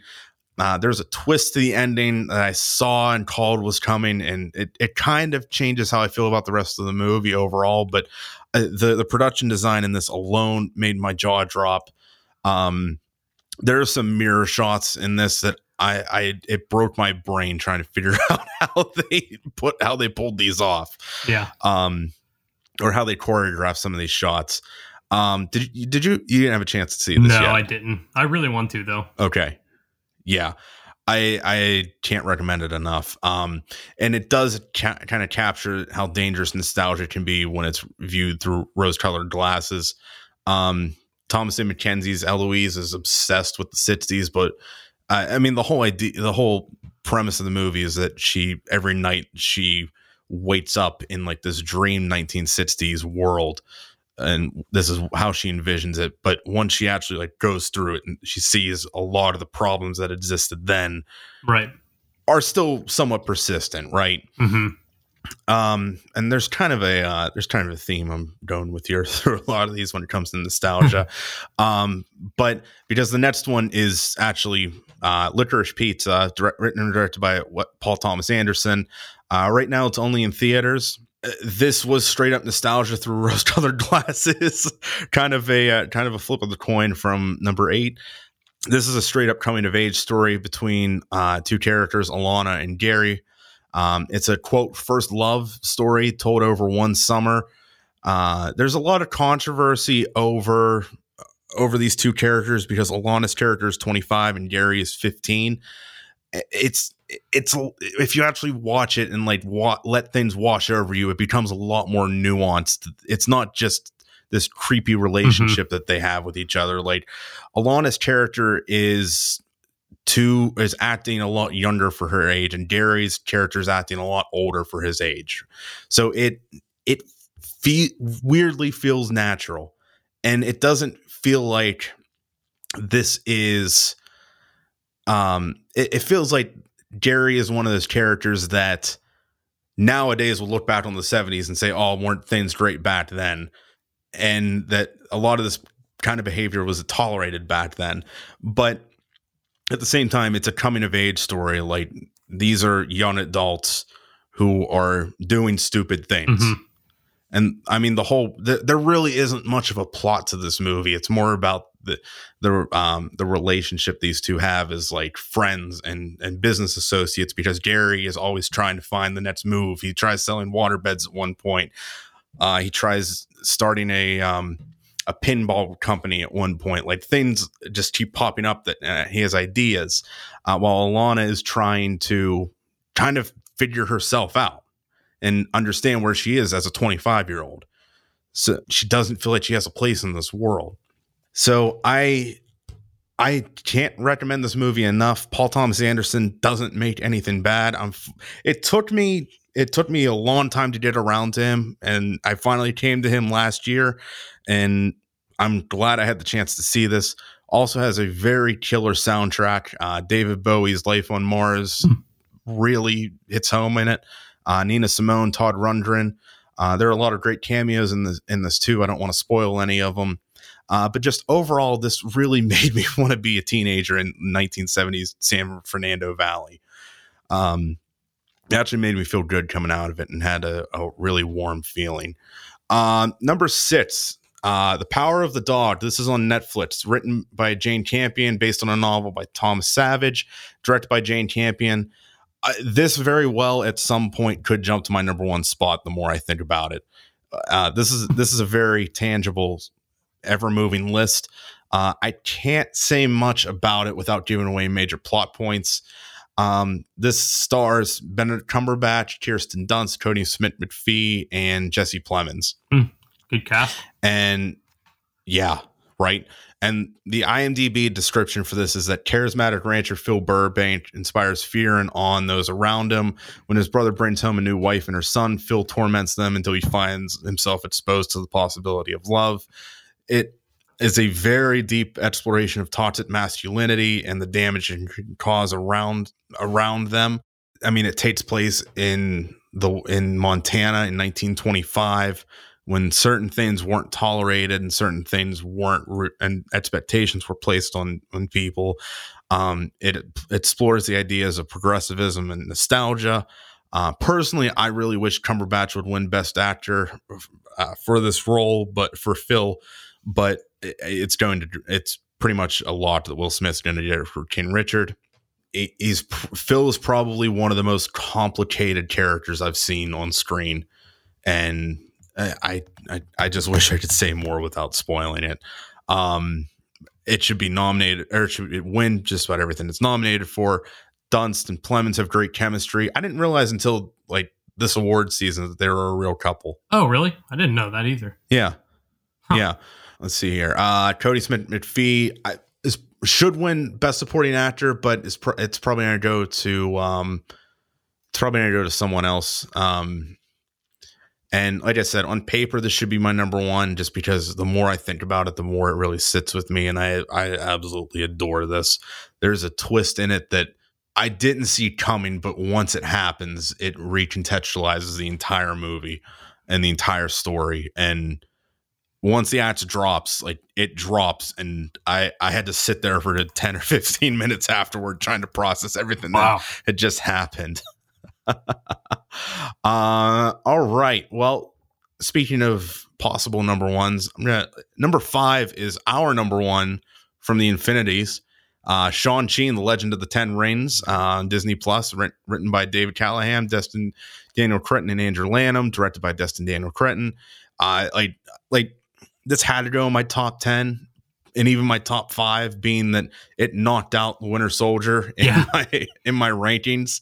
Uh, there's a twist to the ending that I saw and called was coming, and it, it kind of changes how I feel about the rest of the movie overall. But uh, the the production design in this alone made my jaw drop. Um, there are some mirror shots in this that I, I it broke my brain trying to figure [LAUGHS] out how they put how they pulled these off. Yeah. Um, or how they choreographed some of these shots. Um, did you did you you didn't have a chance to see this? No, yet? I didn't. I really want to though. Okay. Yeah. I I can't recommend it enough. Um, and it does ca- kind of capture how dangerous nostalgia can be when it's viewed through rose-colored glasses. Um, Thomasin McKenzie's Eloise is obsessed with the 60s, but I, I mean the whole idea, the whole premise of the movie is that she every night she wakes up in like this dream 1960s world and this is how she envisions it but once she actually like goes through it and she sees a lot of the problems that existed then right. are still somewhat persistent right? Mm-hmm. Um, and there's kind of a uh, there's kind of a theme I'm going with here [LAUGHS] through a lot of these when it comes to nostalgia. [LAUGHS] um, but because the next one is actually uh, Licorice Pizza, direct, written and directed by what, Paul Thomas Anderson. Uh, right now, it's only in theaters. Uh, this was straight up nostalgia through [LAUGHS] rose-colored glasses, kind of a uh, kind of a flip of the coin from number eight. This is a straight up coming of age story between uh, two characters, Alana and Gary. Um, it's a quote first love story told over one summer. Uh, there's a lot of controversy over over these two characters because Alana's character is 25 and Gary is 15. It's it's if you actually watch it and like wa- let things wash over you, it becomes a lot more nuanced. It's not just this creepy relationship mm-hmm. that they have with each other. Like Alana's character is two is acting a lot younger for her age, and Gary's character is acting a lot older for his age. So it it fe- weirdly feels natural, and it doesn't feel like this is um it, it feels like Jerry is one of those characters that nowadays will look back on the 70s and say, oh, weren't things great back then? And that a lot of this kind of behavior was tolerated back then. But at the same time, it's a coming of age story. Like these are young adults who are doing stupid things. Mm-hmm. And I mean, the whole, the, there really isn't much of a plot to this movie. It's more about the the um the relationship these two have is like friends and and business associates because Gary is always trying to find the next move. He tries selling water beds at one point. Uh, he tries starting a um a pinball company at one point. Like things just keep popping up that uh, he has ideas, uh, while Alana is trying to kind of figure herself out and understand where she is as a 25 year old. So she doesn't feel like she has a place in this world. So I I can't recommend this movie enough. Paul Thomas Anderson doesn't make anything bad. I'm it took me it took me a long time to get around to him and I finally came to him last year and I'm glad I had the chance to see this. Also has a very killer soundtrack. Uh, David Bowie's Life on Mars hmm. really hits home in it. Uh, Nina Simone, Todd Rundgren. Uh, there are a lot of great cameos in this in this too. I don't want to spoil any of them. Uh, but just overall, this really [LAUGHS] made me want to be a teenager in 1970s San Fernando Valley. Um, it actually made me feel good coming out of it and had a, a really warm feeling. Uh, number six, uh, The Power of the Dog. This is on Netflix, written by Jane Campion, based on a novel by Thomas Savage, directed by Jane Campion. Uh, this very well at some point could jump to my number one spot the more I think about it. Uh, this is this is a very tangible ever moving list. Uh, I can't say much about it without giving away major plot points. Um, this stars Benedict Cumberbatch, Kirsten Dunst, Kodi Smit-McPhee, and Jesse Plemons. Mm, good cast. And yeah, right. And the IMDb description for this is that charismatic rancher Phil Burbank inspires fear and awe in those around him. When his brother brings home a new wife and her son, Phil torments them until he finds himself exposed to the possibility of love it is a very deep exploration of toxic masculinity and the damage it can cause around around them. I mean, it takes place in the in Montana in 1925 when certain things weren't tolerated and certain things weren't re- and expectations were placed on on people. Um, it, it explores the ideas of progressivism and nostalgia. Uh, personally, I really wish Cumberbatch would win Best Actor uh, for this role, but for Phil, but it's going to it's pretty much a lot that Will Smith's going to get for King Richard. He's Phil is probably one of the most complicated characters I've seen on screen, and I I, I just wish I could say more without spoiling it. Um, it should be nominated or it should win just about everything it's nominated for. Dunst and Plemons have great chemistry. I didn't realize until like this award season that they were a real couple. Oh, really? I didn't know that either. Yeah. Huh. Yeah. Let's see here. Uh, Kodi Smit-McPhee I, is should win Best Supporting Actor, but it's pro- it's probably going to go to um, it's probably to go to someone else. Um, and like I said, on paper, this should be my number one, just because the more I think about it, the more it really sits with me, and I I absolutely adore this. There's a twist in it that I didn't see coming, but once it happens, it recontextualizes the entire movie and the entire story, and once the act drops, like it drops, and I I had to sit there for ten or fifteen minutes afterward trying to process everything wow. that had just happened. [LAUGHS] [LAUGHS] uh, all right. Well, speaking of possible number ones, I'm gonna number five is our number one from the Infinities. Uh, Shang-Chi and the Legend of the Ten Rings uh, Disney Plus, written by David Callaham, Destin Daniel Cretton, and Andrew Lanham, directed by Destin Daniel Cretton. Uh, like, like this had to go in my top 10 and even my top five being that it knocked out the winter soldier in yeah. [LAUGHS] my in my rankings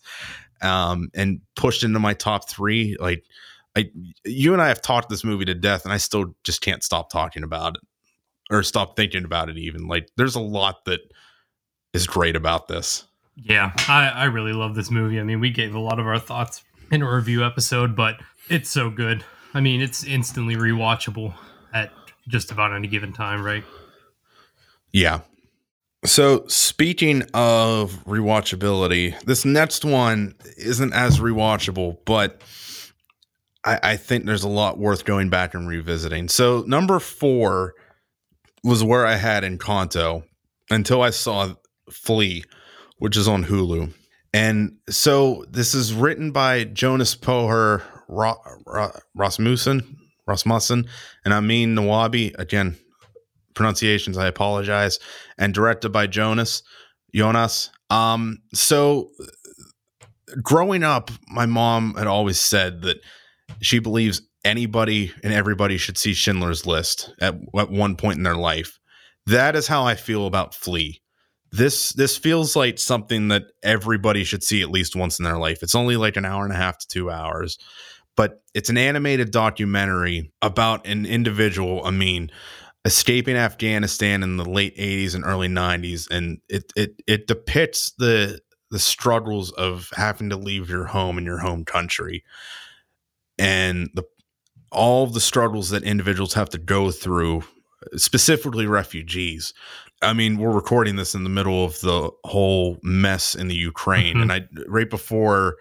um, and pushed into my top three like I, you and I have talked this movie to death, and I still just can't stop talking about it or stop thinking about it. Even like, there's a lot that is great about this. Yeah, I, I really love this movie. I mean, we gave a lot of our thoughts in a review episode, but it's so good. I mean, it's instantly rewatchable at just about any given time, right? Yeah. So speaking of rewatchability, this next one isn't as rewatchable, but I, I think there's a lot worth going back and revisiting. So number four was where I had Encanto until I saw Flee, which is on Hulu. And so this is written by Jonas Poher Ra- Ra- Rasmussen, Rasmussen, and Amin Nawabi. Again, pronunciations, I apologize. And directed by Jonas, Jonas. Um, so growing up, my mom had always said that she believes anybody and everybody should see Schindler's List at, at one point in their life. That is how I feel about Flee. This this feels like something that everybody should see at least once in their life. It's only like an hour and a half to 2 hours, but it's an animated documentary about an individual, I mean, escaping Afghanistan in the late 80s and early 90s and it it it depicts the the struggles of having to leave your home and your home country and the all the struggles that individuals have to go through, specifically refugees. I mean, we're recording this in the middle of the whole mess in the Ukraine, mm-hmm. and I right before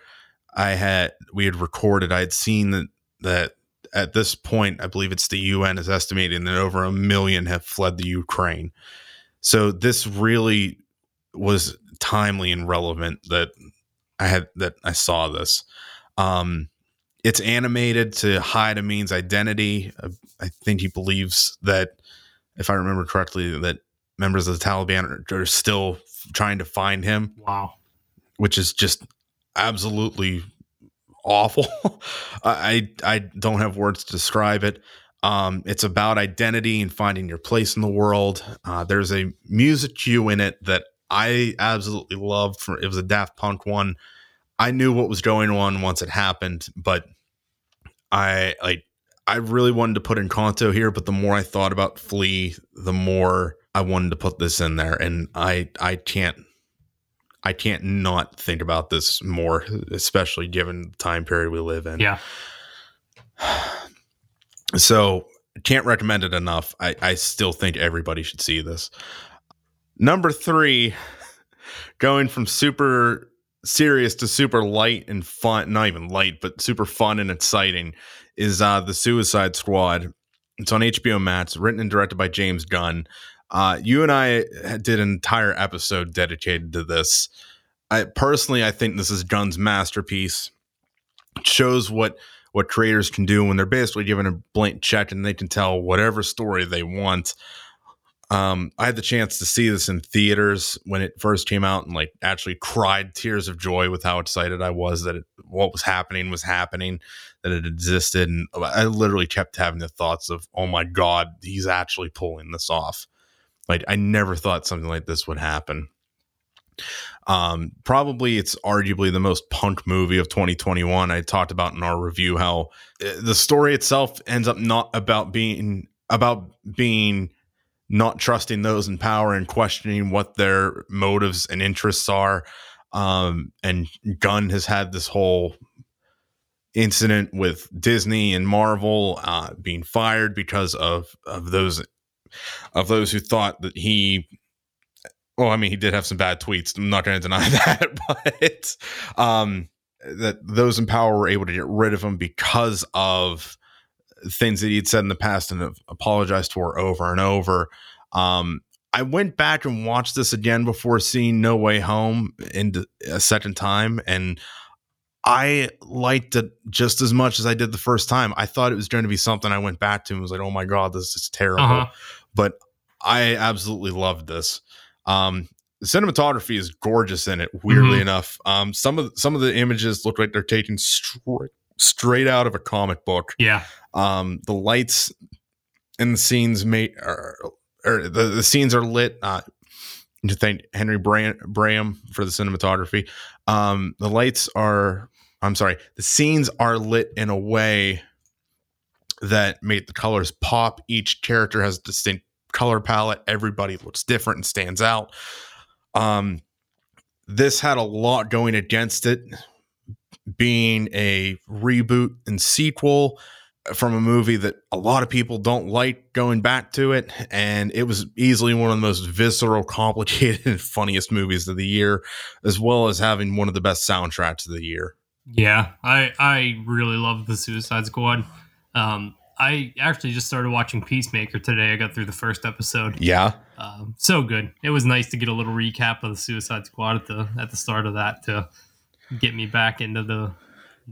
I had we had recorded, I had seen that that at this point, I believe it's the UN is estimating that over a million have fled the Ukraine. So this really was timely and relevant that I had that I saw this. Um, it's animated to hide Amin's identity. I think he believes that, if I remember correctly, that members of the Taliban are, are still trying to find him. Wow. Which is just absolutely awful. [LAUGHS] I I don't have words to describe it. Um, it's about identity and finding your place in the world. Uh, there's a music cue in it that I absolutely loved. From it was a Daft Punk one. I knew what was going on once it happened, but I like I really wanted to put in Encanto here, but the more I thought about Flee, the more I wanted to put this in there, and I I can't I can't not think about this more, especially given the time period we live in. Yeah. [SIGHS] So can't recommend it enough. I, I still think everybody should see this. Number three, [LAUGHS] going from super serious to super light and fun, not even light, but super fun and exciting is uh, The Suicide Squad. It's on HBO Max, written and directed by James Gunn. Uh, you and I did an entire episode dedicated to this. I personally, I think this is Gunn's masterpiece. It shows what what creators can do when they're basically given a blank check and they can tell whatever story they want um, I had the chance to see this in theaters when it first came out and like actually cried tears of joy with how excited I was that it, what was happening was happening, that it existed. And I literally kept having the thoughts of, oh my God, he's actually pulling this off. Like I never thought something like this would happen. Um, probably it's arguably the most punk movie of 2021. I talked about in our review how eh, the story itself ends up not about being about being not trusting those in power and questioning what their motives and interests are. Um, and Gunn has had this whole incident with Disney and Marvel uh, being fired because of of those of those who thought that he. Well, I mean, he did have some bad tweets. I'm not going [LAUGHS] to deny that, [LAUGHS] but um, that those in power were able to get rid of him because of things that he had said in the past and have apologized for over and over. Um, I went back and watched this again before seeing No Way Home in a second time, and I liked it just as much as I did the first time. I thought it was going to be something I went back to and was like, "Oh my god, this is terrible," uh-huh. But I absolutely loved this. Um, the cinematography is gorgeous in it. Weirdly mm-hmm. enough, um, some of the, some of the images look like they're taken straight straight out of a comic book. Yeah. Um, the lights in the scenes made are, or the, the scenes are lit. Uh, to thank Henry Braham, Braham for the cinematography. Um, the lights are, I'm sorry, the scenes are lit in a way that made the colors pop. Each character has a distinct color palette. Everybody looks different and stands out. Um, this had a lot going against it, being a reboot and sequel. from a movie that a lot of people don't like going back to it. And it was easily one of the most visceral, [LAUGHS] complicated, and funniest movies of the year, as well as having one of the best soundtracks of the year. Yeah, I I really love the Suicide Squad. Um, I actually just started watching Peacemaker today. I got through the first episode. Yeah, um, so good. It was nice to get a little recap of the Suicide Squad at the at the start of that to get me back into the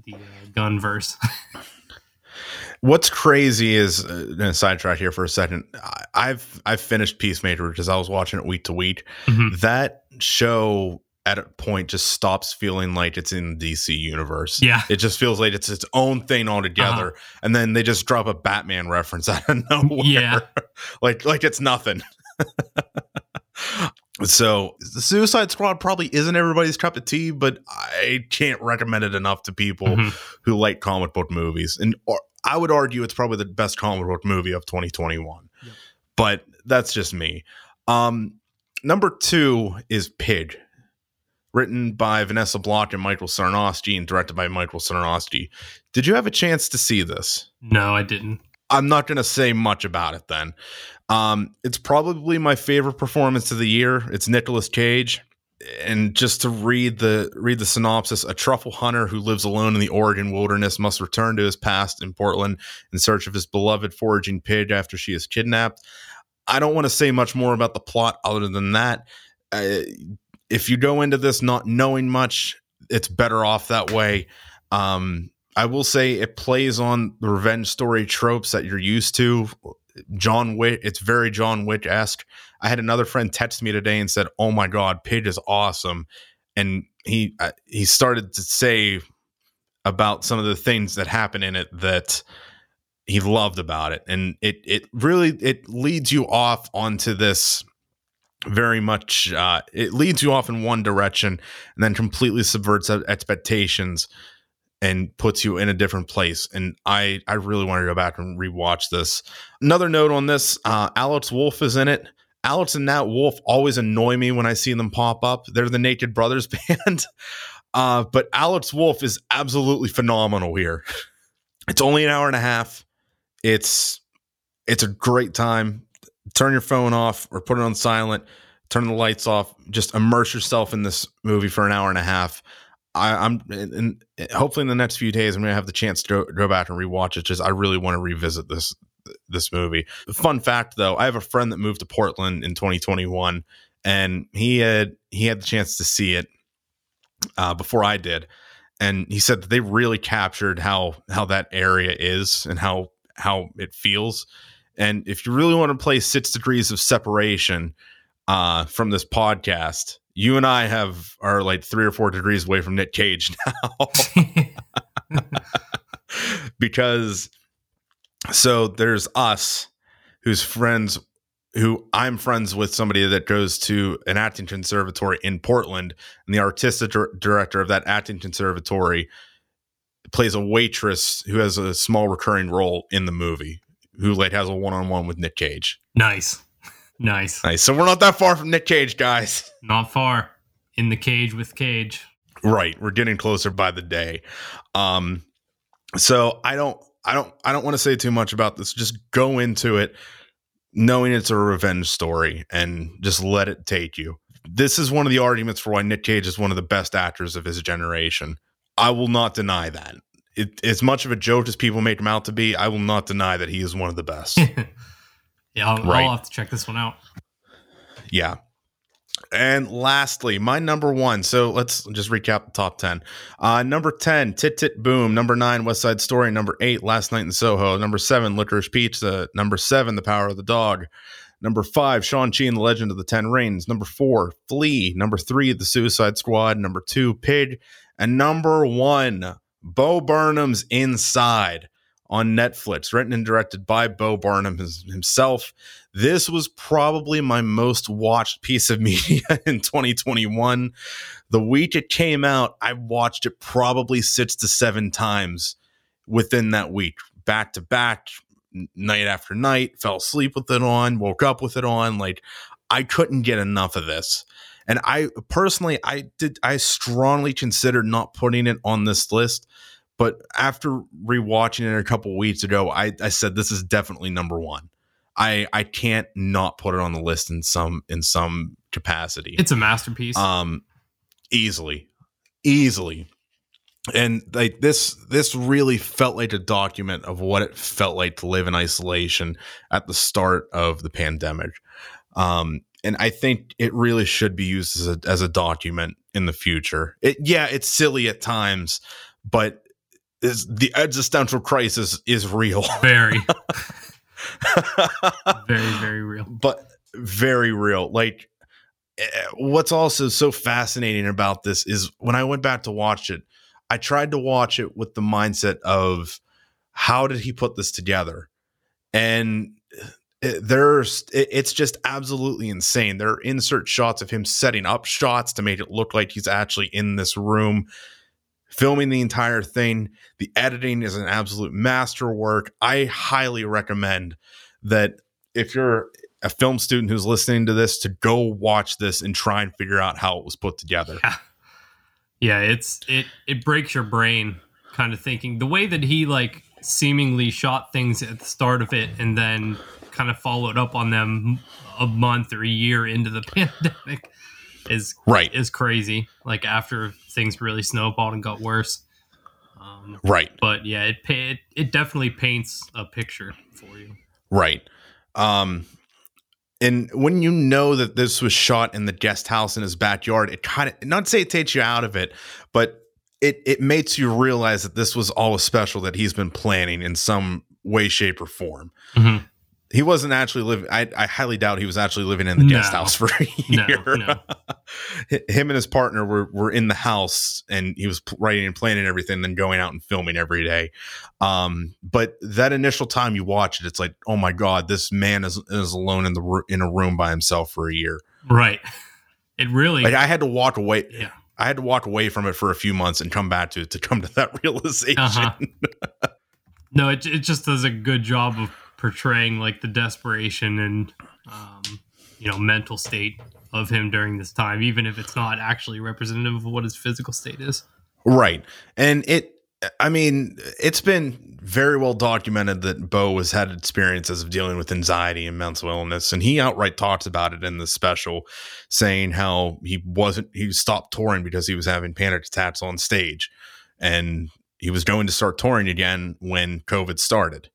the uh, gun verse. [LAUGHS] What's crazy is uh, sidetrack here for a second. I've I've finished Peacemaker because I was watching it week to week. Mm-hmm. That show at a point just stops feeling like it's in the DC universe. Yeah. It just feels like it's its own thing altogether. Uh-huh. And then they just drop a Batman reference [LAUGHS] out of nowhere. Yeah. [LAUGHS] like like it's nothing. [LAUGHS] so the Suicide Squad probably isn't everybody's cup of tea, but I can't recommend it enough to people mm-hmm. who like comic book movies. And or, I would argue it's probably the best comic book movie of 2021. Yep. But that's just me. Um, number two is Pig written by Vanessa Block and Michael Sarnoski and directed by Michael Sarnoski. Did you have a chance to see this? No, I didn't. I'm not going to say much about it then. Um, it's probably my favorite performance of the year. It's Nicolas Cage. And just to read the read the synopsis, a truffle hunter who lives alone in the Oregon wilderness must return to his past in Portland in search of his beloved foraging pig after she is kidnapped. I don't want to say much more about the plot other than that. Uh, if you go into this not knowing much, it's better off that way. Um, I will say it plays on the revenge story tropes that you're used to. John Wick, it's very John Wick esque. I had another friend text me today and said, "Oh my God, Pig is awesome," and he uh, he started to say about some of the things that happen in it that he loved about it, and it it really it leads you off onto this very much uh, it leads you off in one direction and then completely subverts expectations and puts you in a different place. And i i really want to go back and rewatch this. Another note on this uh, Alex Wolff is in it. Alex and Nat Wolff always annoy me when i see them pop up. They're the naked brothers [LAUGHS] band. Uh, but Alex Wolff is absolutely phenomenal here. It's only an hour and a half. It's it's a great time turn your phone off or put it on silent, turn the lights off, just immerse yourself in this movie for an hour and a half. I, am and hopefully in the next few days I'm gonna have the chance to go, go back and rewatch it. Just I really want to revisit this this movie. Fun fact though, I have a friend that moved to Portland in 2021, and he had he had the chance to see it uh, before I did, and he said that they really captured how how that area is and how how it feels and if you really want to play six degrees of separation uh, from this podcast, you and I have are like three or four degrees away from Nick Cage [LAUGHS] now. [LAUGHS] because so there's us who's friends who I'm friends with somebody that goes to an acting conservatory in Portland, and the artistic director of that acting conservatory plays a waitress who has a small recurring role in the movie who like has a one on one with Nick Cage. Nice. [LAUGHS] Nice. Nice. So we're not that far from Nick Cage, guys. Not far. In the cage with Cage. Right. We're getting closer by the day. Um so I don't I don't I don't want to say too much about this. Just go into it knowing it's a revenge story and just let it take you. This is one of the arguments for why Nick Cage is one of the best actors of his generation. I will not deny that it, as much of a joke as people make him out to be, I will not deny that he is one of the best. [LAUGHS] yeah, I'll, right. I'll have to check this one out. Yeah. And lastly, my number one. So let's just recap the top 10. Uh, number 10, Tick Tick Boom. Number nine, West Side Story. Number eight, Last Night in Soho. Number seven, Licorice Pizza. Number seven, The Power of the Dog. Number five, Shang-Chi and the Legend of the Ten Rings. Number four, Flee. Number three, The Suicide Squad. Number two, Pig. And number one, Bo Burnham's Inside on Netflix, written and directed by Bo Burnham himself. This was probably my most watched piece of [LAUGHS] media in 2021. The week it came out, I watched it probably six to seven times within that week, back to back, night after night, fell asleep with it on, woke up with it on. Like, I couldn't get enough of this. And I personally, I did, I strongly considered not putting it on this list, But after rewatching it a couple weeks ago, I, I said this is definitely number one. I I can't not put it on the list in some in some capacity. It's a masterpiece. Um, easily, easily, and like this this really felt like a document of what it felt like to live in isolation at the start of the pandemic. Um, and I think it really should be used as a as a document in the future. It, yeah, it's silly at times, but is the existential crisis is real. [LAUGHS] Very. [LAUGHS] very very real. But very real. Like eh, what's also so fascinating about this is when I went back to watch it, I tried to watch it with the mindset of how did he put this together? And there's it's just absolutely insane. There are insert shots of him setting up shots to make it look like he's actually in this room filming the entire thing. The editing is an absolute masterwork. I highly recommend that if you're a film student who's listening to this to go watch this and try and figure out how it was put together. Yeah, yeah it's it it breaks your brain kind of thinking the way that he like seemingly shot things at the start of it and then kind of followed up on them a month or a year into the [LAUGHS] pandemic is right is crazy. Like after things really snowballed and got worse. Um, right. But yeah, it, it it definitely paints a picture for you. Right. Um, and when you know that this was shot in the guest house in his backyard, it kind of not say it takes you out of it, but it it makes you realize that this was all a special that he's been planning in some way, shape, or form. Mm-hmm he wasn't actually living. I, I, highly doubt he was actually living in the no. guest house for a year. No, [LAUGHS] no. Him and his partner were were in the house, and he was writing and planning everything, then going out and filming every day. Um, but that initial time you watch it, it's like, oh my god, this man is is alone in the in a room by himself for a year. Right. It really. Like I had to walk away. Yeah. I had to walk away from it for a few months and come back to it to come to that [LAUGHS] realization. Uh-huh. [LAUGHS] no, it it just does a good job of portraying like the desperation and um, you know mental state of him during this time, even if it's not actually representative of what his physical state is. Right, and it. I mean, it's been very well documented that Bo has had experiences of dealing with anxiety and mental illness, and he outright talks about it in the special, saying how he wasn't he stopped touring because he was having panic attacks on stage, and he was going to start touring again when COVID started.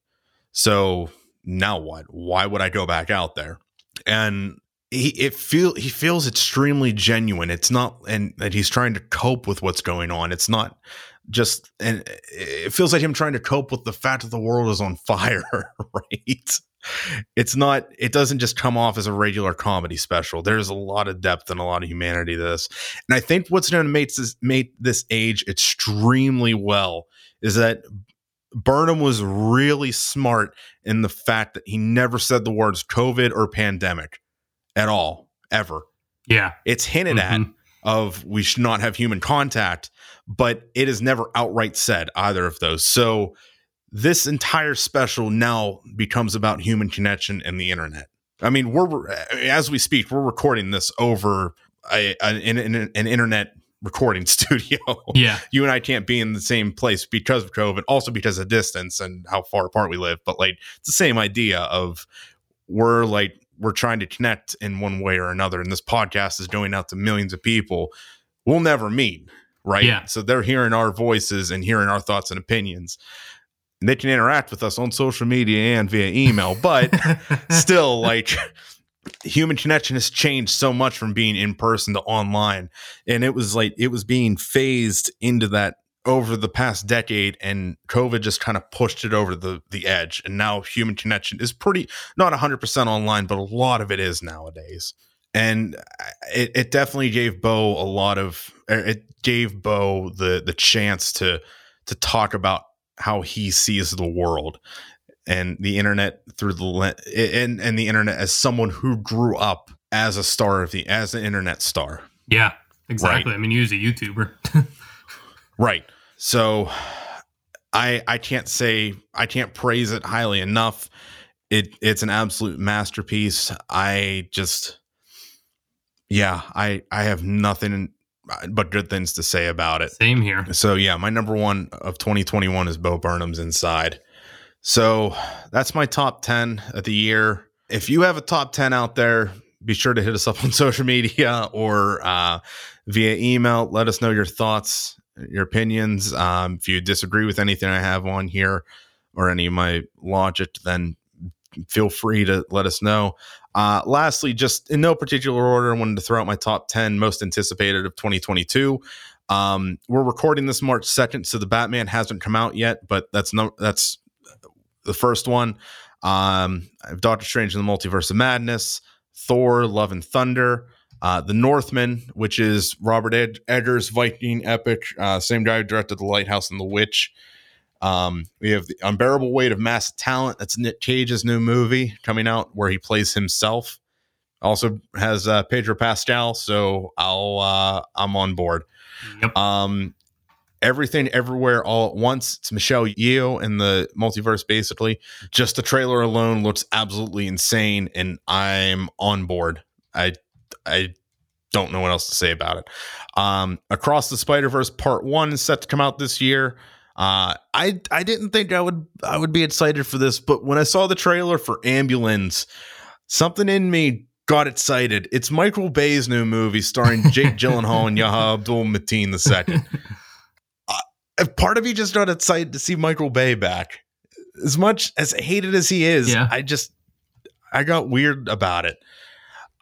So now what? Why would I go back out there? And he it feel he feels extremely genuine. It's not and that he's trying to cope with what's going on. It's not just and it feels like him trying to cope with the fact that the world is on [LAUGHS] fire, right? It's not it doesn't just come off as a regular comedy special. There's a lot of depth and a lot of humanity to this. And I think what's going to make this make this age extremely well is that Burnham was really smart in the fact that he never said the words COVID or pandemic at all, ever. Yeah. It's hinted mm-hmm. at of we should not have human contact, but it is never outright said either of those. So this entire special now becomes about human connection and the internet. I mean, we're as we speak, we're recording this over a, an, an, an internet recording [LAUGHS] studio. Yeah. you and I can't be in the same place because of COVID, also because of distance and how far apart we live. But like it's the same idea of we're like we're trying to connect in one way or another. And this podcast is going out to millions of people. We'll never meet. Right. Yeah. So they're hearing our voices and hearing our thoughts and opinions. And they can interact with us on social media and via email, but [LAUGHS] still like human connection has changed so much from being in person to online. And it was like it was being phased into that over the past decade and covid just kind of pushed it over the the edge. And now human connection is pretty not 100% online but a lot of it is nowadays. And it, it definitely gave bo a lot of er, it gave bo the the chance to to talk about how he sees the world and the internet through the and and the internet as someone who grew up as a star of the as an internet star. Yeah, exactly. Right. I mean, he was a YouTuber. [LAUGHS] right. So I I can't say I can't praise it highly enough. It it's an absolute masterpiece. I just yeah, I I have nothing but good things to say about it. Same here. So yeah, my number one of 2021 is Bo Burnham's Inside. So that's my top 10 of the year. If you have a top 10 out there, be sure to hit us up on [LAUGHS] social media or uh, via email. Let us know your thoughts, your opinions. Um, if you disagree with anything I have on here or any of my logic, then feel free to let us know. Uh, lastly, just in no particular order, I wanted to throw out my top 10 most anticipated of 2022. Um, we're recording this March 2nd, so the Batman hasn't come out yet, but that's no that's the first one. Um, I have Doctor Strange in the Multiverse of Madness, Thor, Love and Thunder, uh, The Northman, which is Robert Ed- Eggers' Viking epic, uh, same guy who directed The Lighthouse and The Witch. Um, we have the unbearable weight of massive talent. That's Nick Cage's new movie coming out where he plays himself. Also has uh, Pedro Pascal, so I'll uh, I'm on board. Yep. Um, everything everywhere all at once. It's Michelle Yeoh in the multiverse, basically. Just the trailer alone looks absolutely insane, and I'm on board. I I don't know what else to say about it. Um, Across the Spider Verse Part One is set to come out this year. Uh, I I didn't think I would I would be excited for this, but when I saw the trailer for Ambulance, something in me got excited. It's Michael Bay's new movie starring Jake [LAUGHS] Gyllenhaal and Yahya Abdul Mateen II. Part of me just got excited to see Michael Bay back. As much as hated as he is, yeah. I just I got weird about it.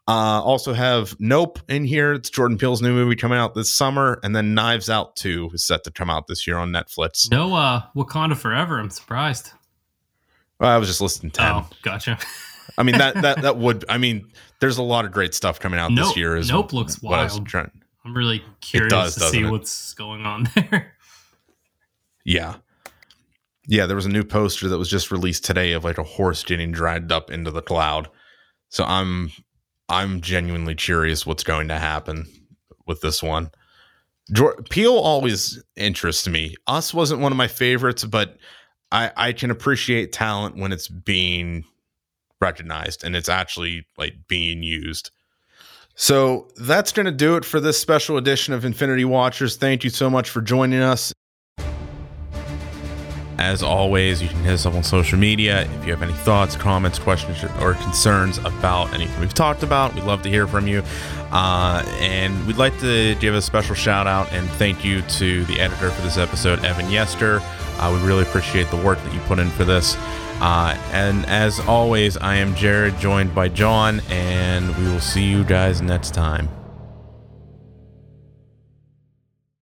Uh, also have Nope in here. It's Jordan Peele's new movie coming out this summer, and then Knives Out 2 is set to come out this year on Netflix. No uh Wakanda Forever. I'm surprised. Well, I was just listening 10. Oh, gotcha. I mean that that that [LAUGHS] would I mean there's a lot of great stuff coming out nope, this year as Nope looks wild. I'm really curious does, to see it? what's going on [LAUGHS] there. Yeah. Yeah, there was a new poster that was just released today of like a horse getting dragged up into the cloud. So I'm I'm genuinely curious what's going to happen with this one. Peele always interests me. Us wasn't one of my favorites, but I, I can appreciate talent when it's being recognized and it's actually like being used. So that's going to do it for this special edition of Infinity Watchers. Thank you so much for joining us. As always, you can hit us up on social media if you have any thoughts, comments, questions, or concerns about anything we've talked about. We'd love to hear from you. Uh, and we'd like to give a special shout out and thank you to the editor for this episode, Evan Yester. Uh, we really appreciate the work that you put in for this. Uh, and as always, I am Jared, joined by John, and we will see you guys next time.